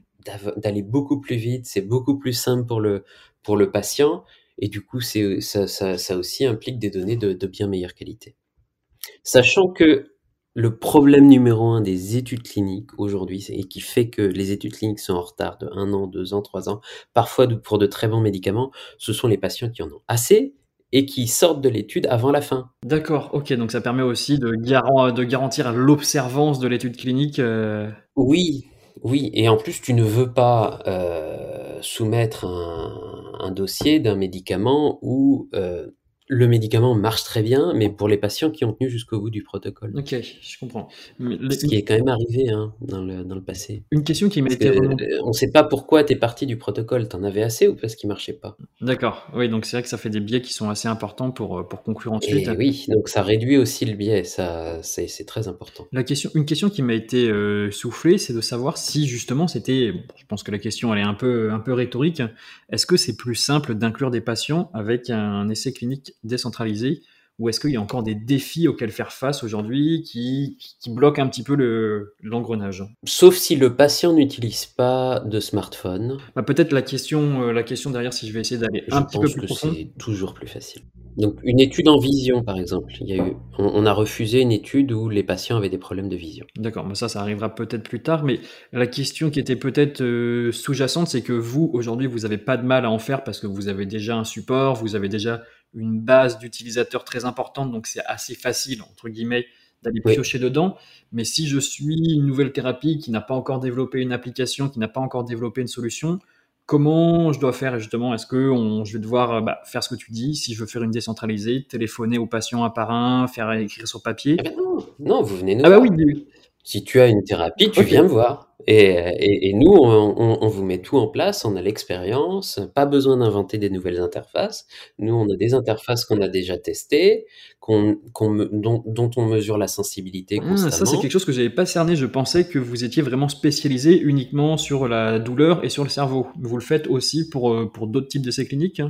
d'aller beaucoup plus vite, c'est beaucoup plus simple pour le, pour le patient. Et du coup, ça, ça, ça aussi implique des données de, de bien meilleure qualité. Sachant que le problème numéro un des études cliniques aujourd'hui, et qui fait que les études cliniques sont en retard de un an, deux ans, trois ans, parfois pour de très bons médicaments, ce sont les patients qui en ont assez et qui sortent de l'étude avant la fin. D'accord, ok, donc ça permet aussi de, de garantir l'observance de l'étude clinique. Euh. Oui, oui, et en plus tu ne veux pas euh, soumettre un, un dossier d'un médicament où euh, le médicament marche très bien, mais pour les patients qui ont tenu jusqu'au bout du protocole. Ok, je comprends. Ce qui est quand même arrivé hein, dans, le, dans, le, passé. Une question qui m'a été euh, On ne sait pas pourquoi tu es parti du protocole. Tu en avais assez ou parce qu'il marchait pas? D'accord. Oui, donc c'est vrai que ça fait des biais qui sont assez importants pour, euh, pour conclure ensuite. Et oui, donc ça réduit aussi le biais. Ça, c'est très important. La question, une question qui m'a été euh, soufflée, c'est de savoir si justement c'était. je pense que la question elle est un peu, un peu rhétorique. Est-ce que c'est plus simple d'inclure des patients avec un essai clinique décentralisé ou est-ce qu'il y a encore des défis auxquels faire face aujourd'hui qui, qui, bloquent un petit peu l'engrenage? Sauf si le patient n'utilise pas de smartphone. Bah, peut-être la question, euh, la question derrière, si je vais essayer d'aller un petit peu plus profond. C'est toujours plus facile. Donc une étude en vision, par exemple. Il y a eu, on, a refusé une étude où les patients avaient des problèmes de vision. D'accord, mais ça, ça arrivera peut-être plus tard. Mais la question qui était peut-être euh, sous-jacente, c'est que vous, aujourd'hui, vous n'avez pas de mal à en faire parce que vous avez déjà un support, vous avez déjà une base d'utilisateurs très importante, donc c'est assez facile, entre guillemets, d'aller piocher dedans. Mais si je suis une nouvelle thérapie qui n'a pas encore développé une application, qui n'a pas encore développé une solution, comment je dois faire justement? Est-ce que je vais devoir bah, faire ce que tu dis Si je veux faire une décentralisée, téléphoner aux patients un par un, faire écrire sur papier? Ah ben non, non, vous venez nous Ah bah oui, si tu as une thérapie, tu viens me voir. Et, et, nous, on, on, vous met tout en place, on a l'expérience, pas besoin d'inventer des nouvelles interfaces. Nous, on a des interfaces qu'on a déjà testées, dont, dont, on mesure la sensibilité ah, constamment. Ça, c'est quelque chose que j'avais pas cerné. Je pensais que vous étiez vraiment spécialisé uniquement sur la douleur et sur le cerveau. Vous le faites aussi pour, euh, pour d'autres types d'essais cliniques?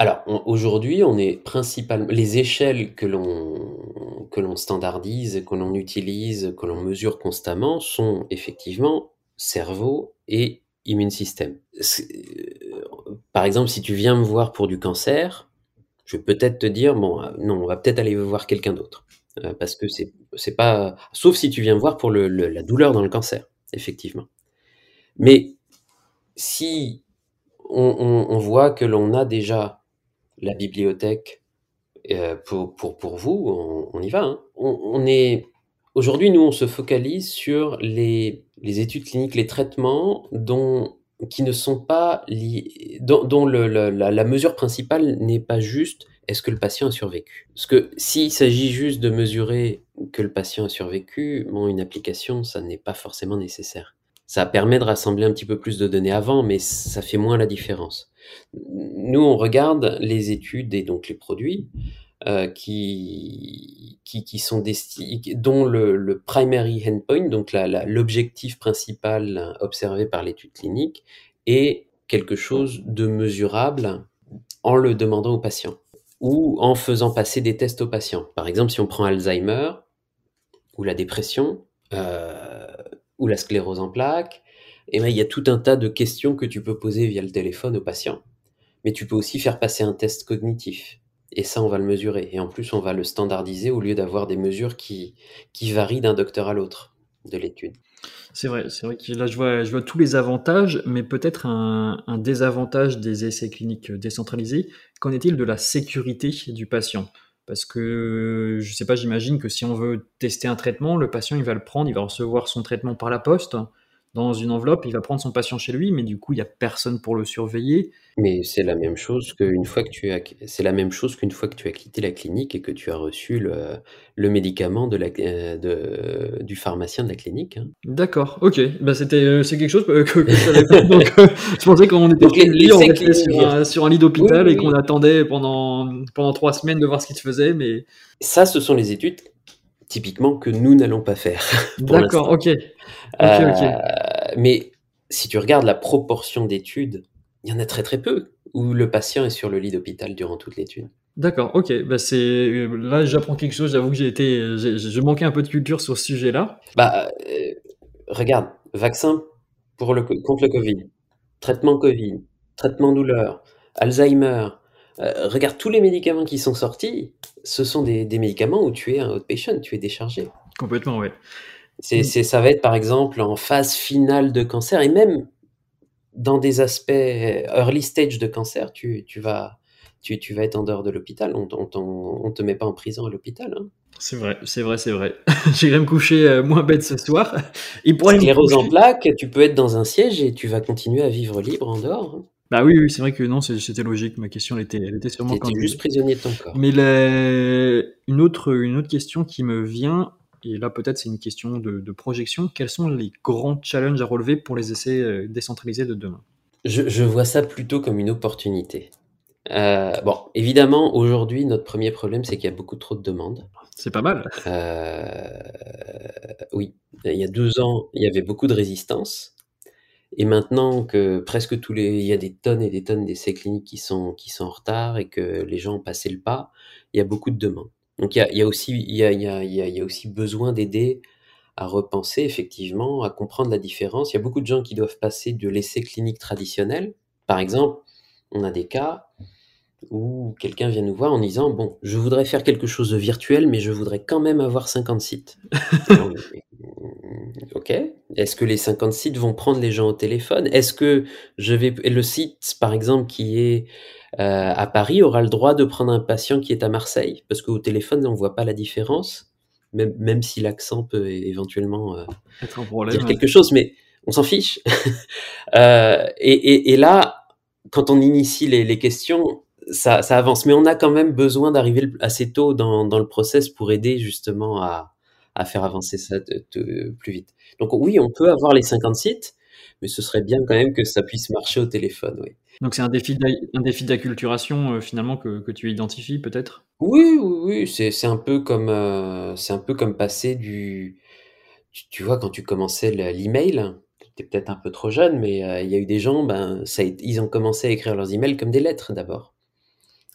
Alors aujourd'hui, on est principalement les échelles que l'on que l'on standardise, que l'on utilise, que l'on mesure constamment sont effectivement cerveau et immune système. Euh, par exemple, si tu viens me voir pour du cancer, je vais peut-être te dire bon, euh, non, on va peut-être aller voir quelqu'un d'autre. euh, parce que c'est pas sauf si tu viens voir pour le, la douleur dans le cancer, effectivement. Mais si on voit que l'on a déjà la bibliothèque euh, pour, pour, pour vous, on, y va. hein. On, est aujourd'hui, nous, on se focalise sur les, les études cliniques, les traitements dont qui ne sont pas liés, dont, dont le- la, la mesure principale n'est pas juste est-ce que le patient a survécu? Parce que s'il s'agit juste de mesurer que le patient a survécu, bon, une application, ça n'est pas forcément nécessaire. Ça permet de rassembler un petit peu plus de données avant, mais ça fait moins la différence. Nous, on regarde les études et donc les produits euh, qui, qui, qui sont dont le, primary endpoint, donc l'objectif principal observé par l'étude clinique, est quelque chose de mesurable en le demandant au patient ou en faisant passer des tests aux patients. Par exemple, si on prend Alzheimer ou la dépression euh, ou la sclérose en plaques, eh ben, il y a tout un tas de questions que tu peux poser via le téléphone au patient. Mais tu peux aussi faire passer un test cognitif. Et ça, on va le mesurer. Et en plus, on va le standardiser au lieu d'avoir des mesures qui, qui varient d'un docteur à l'autre de l'étude. C'est vrai, c'est vrai que là je vois, je vois tous les avantages, mais peut-être un, un désavantage des essais cliniques décentralisés. Qu'en est-il de la sécurité du patient? Parce que je sais pas, j'imagine que si on veut tester un traitement, le patient il va le prendre, il va recevoir son traitement par la poste dans une enveloppe, il va prendre son patient chez lui, mais du coup il y a personne pour le surveiller. Mais c'est la même chose qu'une fois que tu as, c'est la même chose qu'une fois que tu as quitté la clinique et que tu as reçu le, le médicament de la, euh, de, du pharmacien de la clinique. hein. D'accord, ok, bah c'était euh, c'est quelque chose que, que, que je savais pas. Donc euh, je pensais qu'on était Donc, les- chez lui, les on restait sur un, sur un lit d'hôpital Oui, et qu'on oui. attendait pendant pendant trois semaines de voir ce qui se faisait, mais Ça, ce sont les études typiquement que nous n'allons pas faire. <laughs> pour d'accord, l'instant. ok, ok, ok. Euh, mais si tu regardes la proportion d'études, il y en a très très peu où le patient est sur le lit d'hôpital durant toute l'étude. D'accord, ok. Bah c'est euh, là j'apprends quelque chose. J'avoue que j'ai été, euh, je manquais un peu de culture sur ce sujet-là. Bah, euh, regarde, vaccin pour le, co- contre le Covid, traitement Covid, traitement douleur, Alzheimer. euh, regarde tous les médicaments qui sont sortis, ce sont des, des médicaments où tu es un outpatient, tu es déchargé. Complètement, Mm. c'est, ça va être par exemple en phase finale de cancer et même dans des aspects early stage de cancer, tu, tu vas, tu, tu vas être en dehors de l'hôpital. On, on te met pas en prison à l'hôpital. Hein. C'est vrai, c'est vrai, c'est vrai. <laughs> J'irai me coucher euh, moins bête ce soir. <laughs> Et pour Sclérose en plaques, tu peux être dans un siège et tu vas continuer à vivre libre en dehors. hein. Bah oui, oui, c'est vrai que non, c'était logique. Ma question, elle était, elle était sûrement candide. juste prisonnier de ton corps. Mais la- une autre, une autre question qui me vient, et là peut-être c'est une question de, de projection. Quels sont les grands challenges à relever pour les essais euh, décentralisés de demain? Je, je vois ça plutôt comme une opportunité. Euh, bon, évidemment, aujourd'hui, notre premier problème, c'est qu'il y a beaucoup trop de demandes. C'est pas mal. Euh, oui, il y a deux ans, il y avait beaucoup de résistance. Et maintenant que presque tous les, il y a des tonnes et des tonnes d'essais cliniques qui sont, qui sont en retard et que les gens ont passé le pas, il y a beaucoup de demandes. Donc il y a, il y a aussi, il y a, y a, y a, il y a aussi besoin d'aider à repenser effectivement, à comprendre la différence. Il y a beaucoup de gens qui doivent passer de l'essai clinique traditionnel. Par exemple, on a des cas où quelqu'un vient nous voir en disant Bon, je voudrais faire quelque chose de virtuel, mais je voudrais quand même avoir 50 sites. <laughs> Alors, ok. Est-ce que les 50 sites vont prendre les gens au téléphone? Est-ce que je vais le site, par exemple, qui est euh, à Paris, aura le droit de prendre un patient qui est à Marseille Parce qu'au téléphone, on voit pas la différence, même, même si l'accent peut éventuellement euh, problème. dire quelque chose, mais on s'en fiche. <laughs> Euh, et, et- et là, quand on initie les, les questions, ça, ça avance. Mais on a quand même besoin d'arriver assez tôt dans, dans le process pour aider justement à, à faire avancer ça de- de- plus vite. Donc oui, on peut avoir les 50 sites, mais ce serait bien quand même que ça puisse marcher au téléphone. Oui, Donc c'est un défi d'acculturation euh, finalement que, que tu identifies peut-être? Oui, oui, oui, c'est un peu comme euh, c'est un peu comme passer du tu, tu vois quand tu commençais le- l'email, tu étais peut-être un peu trop jeune, mais euh, il y a eu des gens, ben ça, ils ont commencé à écrire leurs emails comme des lettres d'abord,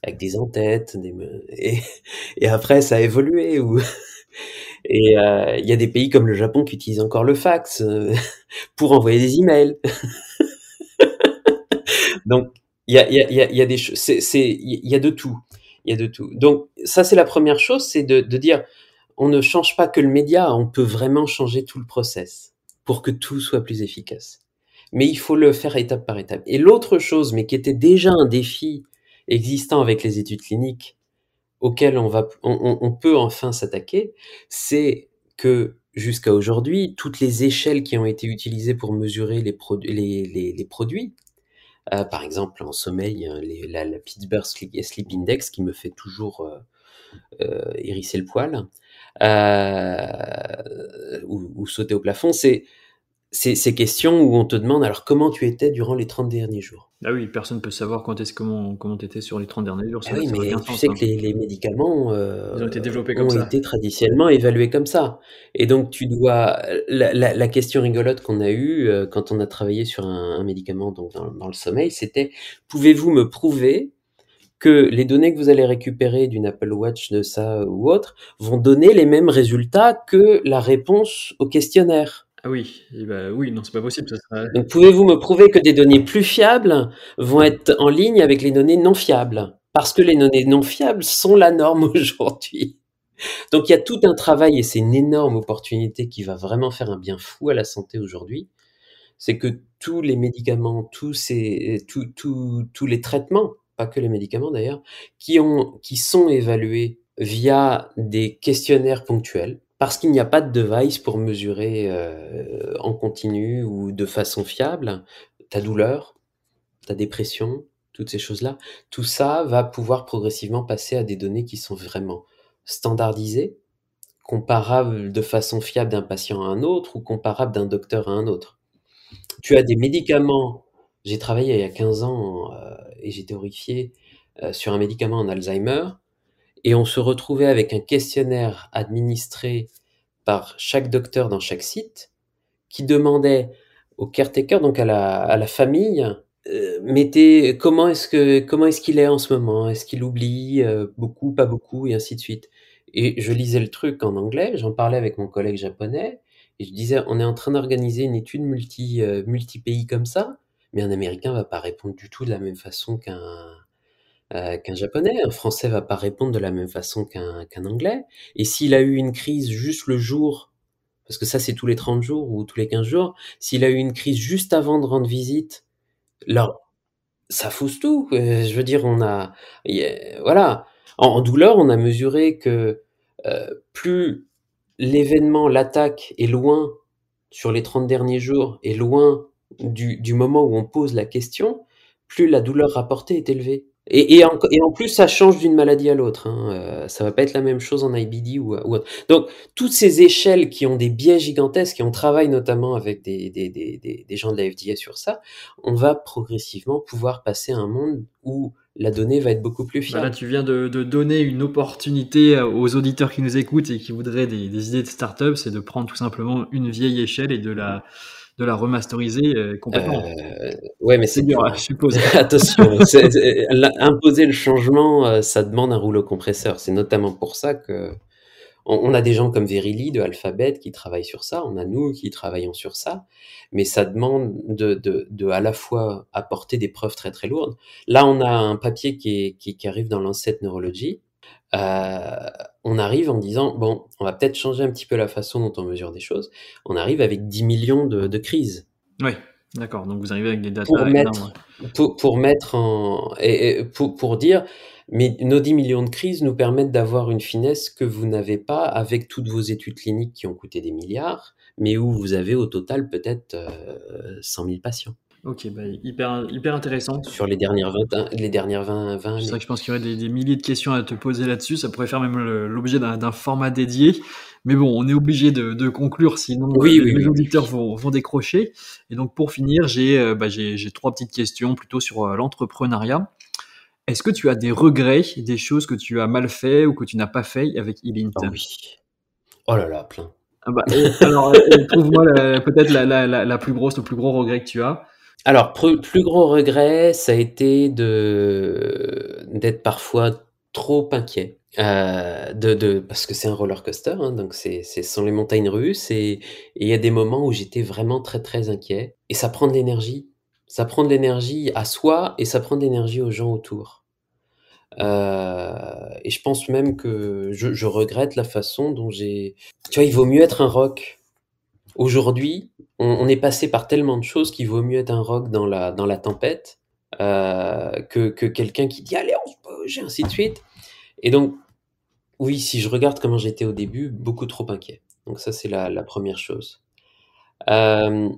avec des en-têtes, des et, et après ça a évolué. Ou et euh, il y a des pays comme le Japon qui utilisent encore le fax euh, <laughs> pour envoyer des emails. <laughs> Donc, il y a, y a, y a, y a des c'est, il y a de tout. Il y a de tout. Donc, ça, c'est la première chose, c'est de, de dire, on ne change pas que le média, on peut vraiment changer tout le process pour que tout soit plus efficace. Mais il faut le faire étape par étape. Et l'autre chose, mais qui était déjà un défi existant avec les études cliniques, auquel on, peut enfin s'attaquer, c'est que jusqu'à aujourd'hui, toutes les échelles qui ont été utilisées pour mesurer les, produits, euh, par exemple en sommeil, hein, la, Pittsburgh Sleep Index qui me fait toujours euh, euh, hérisser le poil, ou, sauter au plafond, c'est ces questions où on te demande alors comment tu étais durant les 30 derniers jours? Ah oui, personne ne peut savoir quand est-ce comment comment tu étais sur les 30 derniers jours. Ah oui, mais tu sais que hein. les, médicaments euh, ont été développés comme ont été traditionnellement évalués comme ça. Et donc tu dois la, la, question rigolote qu'on a eue euh, quand on a travaillé sur un, un médicament donc dans, dans le sommeil, c'était pouvez-vous me prouver que les données que vous allez récupérer d'une Apple Watch de ça ou autre vont donner les mêmes résultats que la réponse au questionnaire? Ah oui, bah oui, non, c'est pas possible. Ça Donc, pouvez-vous me prouver que des données plus fiables vont être en ligne avec les données non fiables? Parce que les données non fiables sont la norme <laughs> aujourd'hui. Donc, il y a tout un travail et c'est une énorme opportunité qui va vraiment faire un bien fou à la santé aujourd'hui. C'est que tous les médicaments, tous les traitements, pas que les médicaments d'ailleurs, qui sont évalués via des questionnaires ponctuels, parce qu'il n'y a pas de device pour mesurer euh, en continu ou de façon fiable ta douleur, ta dépression, toutes ces choses-là, tout ça va pouvoir progressivement passer à des données qui sont vraiment standardisées, comparables de façon fiable d'un patient à un autre ou comparables d'un docteur à un autre. Tu as des médicaments, j'ai travaillé il y a 15 ans euh, et j'étais horrifié euh, sur un médicament en Alzheimer, et on se retrouvait avec un questionnaire administré par chaque docteur dans chaque site qui demandait au caretaker, donc à la, à la famille, euh, mettez comment est-ce que comment est-ce qu'il est en ce moment? Est-ce qu'il oublie euh, beaucoup, pas beaucoup, et ainsi de suite? Et je lisais le truc en anglais, j'en parlais avec mon collègue japonais, et je disais on est en train d'organiser une étude multi euh, multi pays comme ça, mais un Américain va pas répondre du tout de la même façon qu'un euh, qu'un japonais. Un français va pas répondre de la même façon qu'un qu'un anglais. Et s'il a eu une crise juste le jour, parce que ça c'est tous les 30 jours ou tous les 15 jours, s'il a eu une crise juste avant de rendre visite, là, ça fausse tout. Euh, je veux dire, on a, voilà, en, douleur, on a mesuré que euh, plus l'événement, l'attaque est loin sur les 30 derniers jours, est loin du, du moment où on pose la question, plus la douleur rapportée est élevée. Et, et, en, et, en, plus, ça change d'une maladie à l'autre. Hein. Euh, ça va pas être la même chose en IBD ou, ou, autre. Donc, toutes ces échelles qui ont des biais gigantesques, et on travaille notamment avec des, des, des, des gens de la FDA sur ça, on va progressivement pouvoir passer à un monde où la donnée va être beaucoup plus fiable. Bah là, tu viens de, de, donner une opportunité aux auditeurs qui nous écoutent et qui voudraient des, des idées de start-up, c'est de prendre tout simplement une vieille échelle et de la de la remasteriser euh, complètement. Euh, ouais, mais c'est dur, je suppose. <laughs> Attention, imposer le changement, euh, ça demande un rouleau compresseur. C'est notamment pour ça que on, a des gens comme Verily de Alphabet qui travaillent sur ça. On a nous qui travaillons sur ça, mais ça demande de, de, de à la fois apporter des preuves très très lourdes. Là, on a un papier qui, est, qui, qui arrive dans l'Ancet Neurology euh, on arrive en disant, bon, on va peut-être changer un petit peu la façon dont on mesure des choses. On arrive avec 10 millions de, crises. Oui, d'accord. Donc vous arrivez avec des data pour mettre, pour, mettre en... Et, pour, pour dire, mais nos 10 millions de crises nous permettent d'avoir une finesse que vous n'avez pas avec toutes vos études cliniques qui ont coûté des milliards, mais où vous avez au total peut-être 100 000 patients. Ok, bah, hyper, hyper intéressant. Sur les dernières 20, les dernières 20, 20 C'est vrai que je pense qu'il y aurait des, milliers de questions à te poser là-dessus. Ça pourrait faire même l'objet d'un format dédié. Mais bon, on est obligé de, conclure, sinon oui, les, oui, auditeurs Vont, vont, décrocher. Et donc, pour finir, j'ai euh, bah, trois petites questions plutôt sur euh, l'entrepreneuriat. Est-ce que tu as des regrets, des choses que tu as mal fait ou que tu n'as pas fait avec Elint oh Oui. Oh là là, plein. Ah bah, alors, trouve-moi peut-être la, la, la, plus grosse, le plus gros regret que tu as. Alors, plus gros regret, ça a été de d'être parfois trop inquiet. Euh, de, de, parce que c'est un roller coaster, hein, donc c'est, c'est sont les montagnes russes et il y a des moments où j'étais vraiment très très inquiet et ça prend de l'énergie, ça prend de l'énergie à soi et ça prend de l'énergie aux gens autour. Heu et je pense même que je je regrette la façon dont j'ai tu vois, il vaut mieux être un rock aujourd'hui, on est passé par tellement de choses qu'il vaut mieux être un rock dans la dans la tempête, heu, que que quelqu'un qui dit: «Allez, on se bouge» et ainsi de suite et donc oui, si je regarde comment j'étais au début, beaucoup trop inquiet. Donc ça, c'est la la 1 chose. Hem,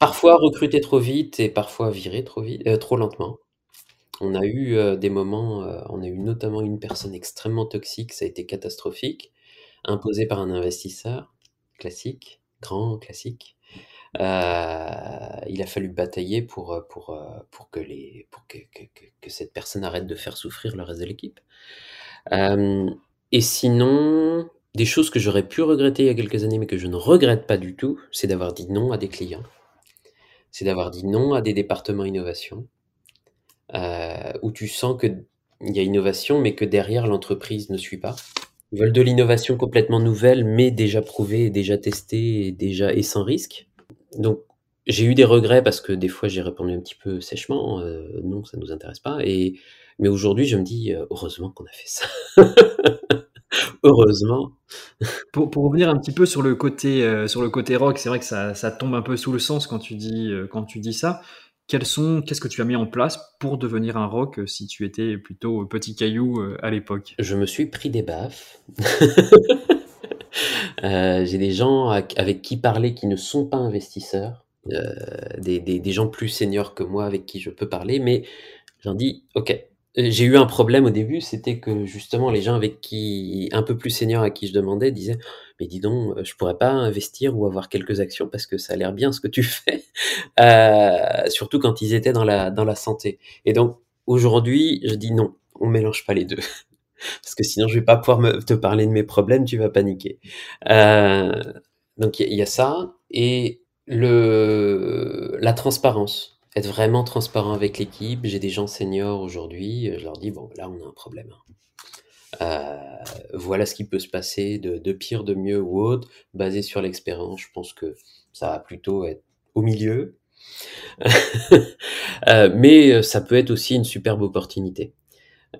parfois recruter trop vite et parfois virer trop vite heu, trop lentement. On a eu, des moments, on a eu notamment une personne extrêmement toxique, ça a été catastrophique, imposé par un investisseur, classique, grand classique. Heu, il a fallu batailler pour, que cette personne arrête de faire souffrir le reste de l'équipe. Hem et sinon, des choses que j'aurais pu regretter il y a quelques années, mais que je ne regrette pas du tout, c'est d'avoir dit non à des clients. C'est d'avoir dit non à des départements innovation, heu, où tu sens qu'il y a innovation, mais que derrière l'entreprise ne suit pas. Ils veulent de l'innovation complètement nouvelle, mais déjà prouvée déjà testée et déjà et sans risque. Donc j'ai eu des regrets parce que des fois j'ai répondu un petit peu sèchement, heu: «Non, ça nous intéresse pas» et mais aujourd'hui je me dis: «Heu, heureusement qu'on a fait ça». <laughs> Heureusement. Pour pour revenir un petit peu sur le côté, heu, sur le côté rock, c'est vrai que ça ça tombe un peu sous le sens quand tu dis, quand tu dis ça. Sont qu'est-ce que tu as mis en place pour devenir un rock, si tu étais plutôt petit caillou, heu, à l'époque? Je me suis pris des baffes. <laughs> J'ai des gens avec qui parler qui ne sont pas investisseurs, des des des gens plus seniors que moi avec qui je peux parler, mais je leur dis: «OK». Heu, j'ai eu un problème au début, c'était que justement les gens avec qui un peu plus seniors à qui je demandais disaient: «Mais dis donc, heu, je pourrais pas investir ou avoir quelques actions parce que ça a l'air bien ce que tu <laughs> fais?» heu, surtout quand ils étaient dans la dans la santé et donc aujourd'hui, je dis: «Non, on mélange pas les 2 <laughs> parce que sinon je vais pas pouvoir te parler de mes problèmes, tu vas paniquer». Heu, donc il y y a ça et le la transparence. Être vraiment transparent avec l'équipe. J'ai des gens seniors aujourd'hui, heu, je leur dis: «Bon, là, on a un problème, hein. Heu, voilà ce qui peut se passer de pire, de mieux ou autre. Basé sur l'expérience, je pense que ça va plutôt être au milieu». Heu, <laughs> mais heu, ça peut être aussi une superbe opportunité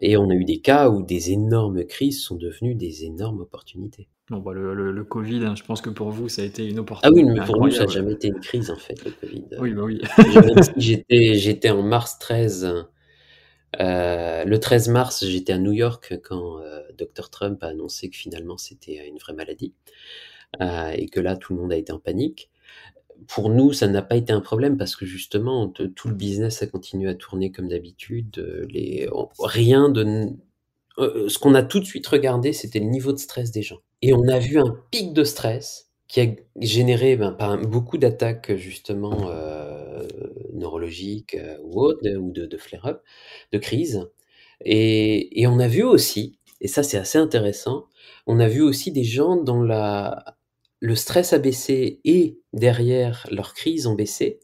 et on a eu des cas où des énormes crises sont devenues des énormes opportunités. Bon, bah, le le le covid, hein, je pense que pour vous, ça a été une Ah oui, opportunité mais pour nous, ça a incroyable. jamais été une crise, en fait, le covid. Oui, bah, oui. <laughs> J'étais j'étais en mars 13, heu, le 13 mars, j'étais à New York quand, heu, docteur Trump a annoncé que finalement c'était, une vraie maladie, heu et que là, tout le monde a été en panique. Pour nous, ça n'a pas été un problème parce que justement, te tout le business a continué à tourner comme d'habitude, heu, les rien de n heu, ce qu'on a tout de suite regardé, c'était le niveau de stress des gens. Et on a vu un pic de stress qui a généré, ben, beaucoup d'attaques, justement, neurologiques, ou autres ou de de flare-up, de crises et et on a vu aussi et ça, c'est assez intéressant, on a vu aussi des gens dont la le stress a baissé et derrière leurs crises ont baissé,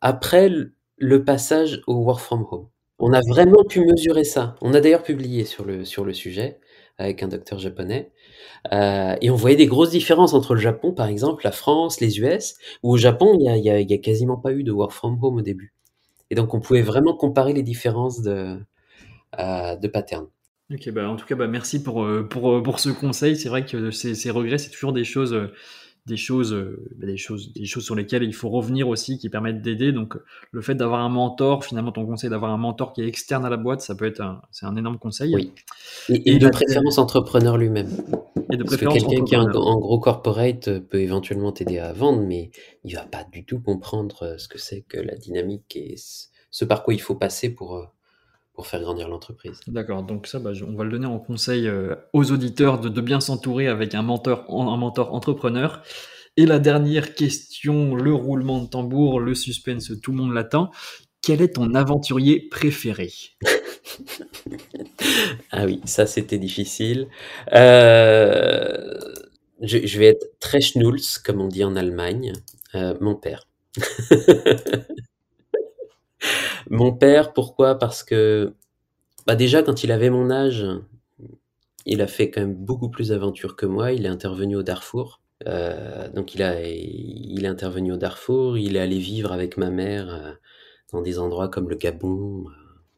après le passage au work from home. On a vraiment pu mesurer ça. On a d'ailleurs publié sur le sujet avec un docteur japonais, heu et on voyait des grosses différences entre le Japon, par exemple, la France, les US, où au Japon, il y a quasiment pas eu de work from home au début et donc on pouvait vraiment comparer les différences de, heu, de pattern. OK, bah, en tout cas, bah, merci pour, heu, pour, heu, pour ce conseil. C'est vrai que ces ces regrets, c'est toujours des choses, heu, des choses, bah, des choses des choses sur lesquelles il faut revenir aussi, qui permettent d'aider donc le fait d'avoir un mentor, finalement, ton conseil d'avoir un mentor qui est externe à la boîte, ça peut être un c'est un énorme conseil Oui et et et de der préférence entrepreneur lui-même. et de Parce que quelqu'un qui est en gros corporate, peut éventuellement t'aider à vendre, mais il va pas du tout comprendre, ce que c'est que la dynamique et ce par quoi il faut passer pour, pour faire grandir l'entreprise. D'accord, donc ça, bah, on va le donner en conseil, heu, aux auditeurs de de bien s'entourer avec un menteur en un mentor entrepreneur et la dernière question, le roulement de tambour, le suspense, tout le monde l'attend. Quel est ton aventurier préféré? <laughs> Ah oui, ça, c'était difficile. Heu, je je vais être très schnulz, comme on dit en Allemagne, heu, mon père. <laughs> Mon père, pourquoi? Parce que, bah, déjà, quand il avait mon âge, il a fait quand même beaucoup plus d'aventures que moi. Il est intervenu au Darfour, heu, donc il a il est intervenu au Darfour, il est allé vivre avec ma mère, heu, dans des endroits comme le Gabon, heu,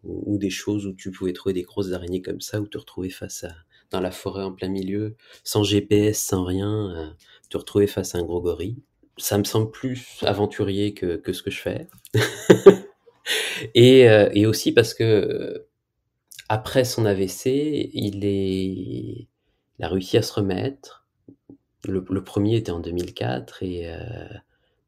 ou, des choses où tu pouvais trouver des grosses araignées comme ça, ou te retrouver face à dans la forêt en plein milieu, sans GPS, sans rien, te retrouver face à un gros gorille. Ça me semble plus aventurier que, que ce que je fais. <laughs> et, et aussi parce que après son AVC, il, est, il a réussi à se remettre. Le, premier était en 2004 et euh,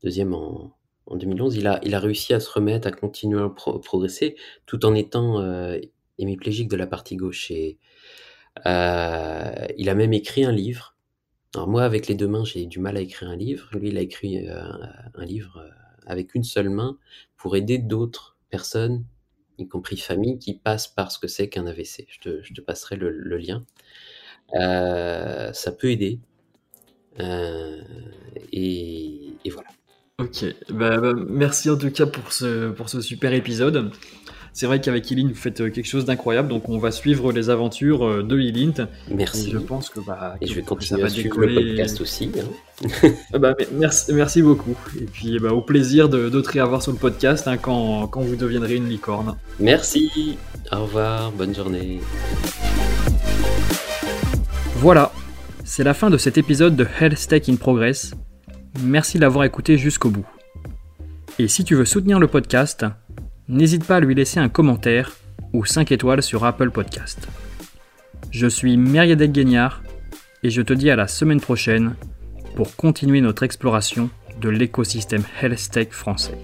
deuxième en, en, 2011. Il a, il a réussi à se remettre, à continuer à progresser, tout en étant euh, hémiplégique de la partie gauche. Et euh, il a même écrit un livre. Alors moi, avec les deux mains, j'ai du mal à écrire un livre. Lui, il a écrit un livre avec une seule main pour aider d'autres personnes y compris famille, qui passe par ce que c'est qu'un AVC. Je te, passerai le, lien. Euh, ça peut aider. Euh, et, et, voilà. Ok, bah, bah, merci en tout cas pour ce, pour ce super épisode. C'est vrai qu'avec Elint, vous faites euh, quelque chose d'incroyable, donc on va suivre les aventures euh, de Elint. Merci. Et je pense que bah, et je vais continuer à suivre le podcast aussi. Hein. <laughs> Ah bah, merci, merci beaucoup. Et puis bah, au plaisir de, de te réavoir sur le podcast hein, quand, quand vous deviendrez une licorne. Merci. Au revoir. Bonne journée. Voilà, c'est la fin de cet épisode de Health Tech in Progress. Merci d'avoir écouté jusqu'au bout. Et si tu veux soutenir le podcast, n'hésite pas à lui laisser un commentaire ou 5 étoiles sur Apple Podcast. Je suis Meriadec Guignard et je te dis à la semaine prochaine pour continuer notre exploration de l'écosystème Health Tech français.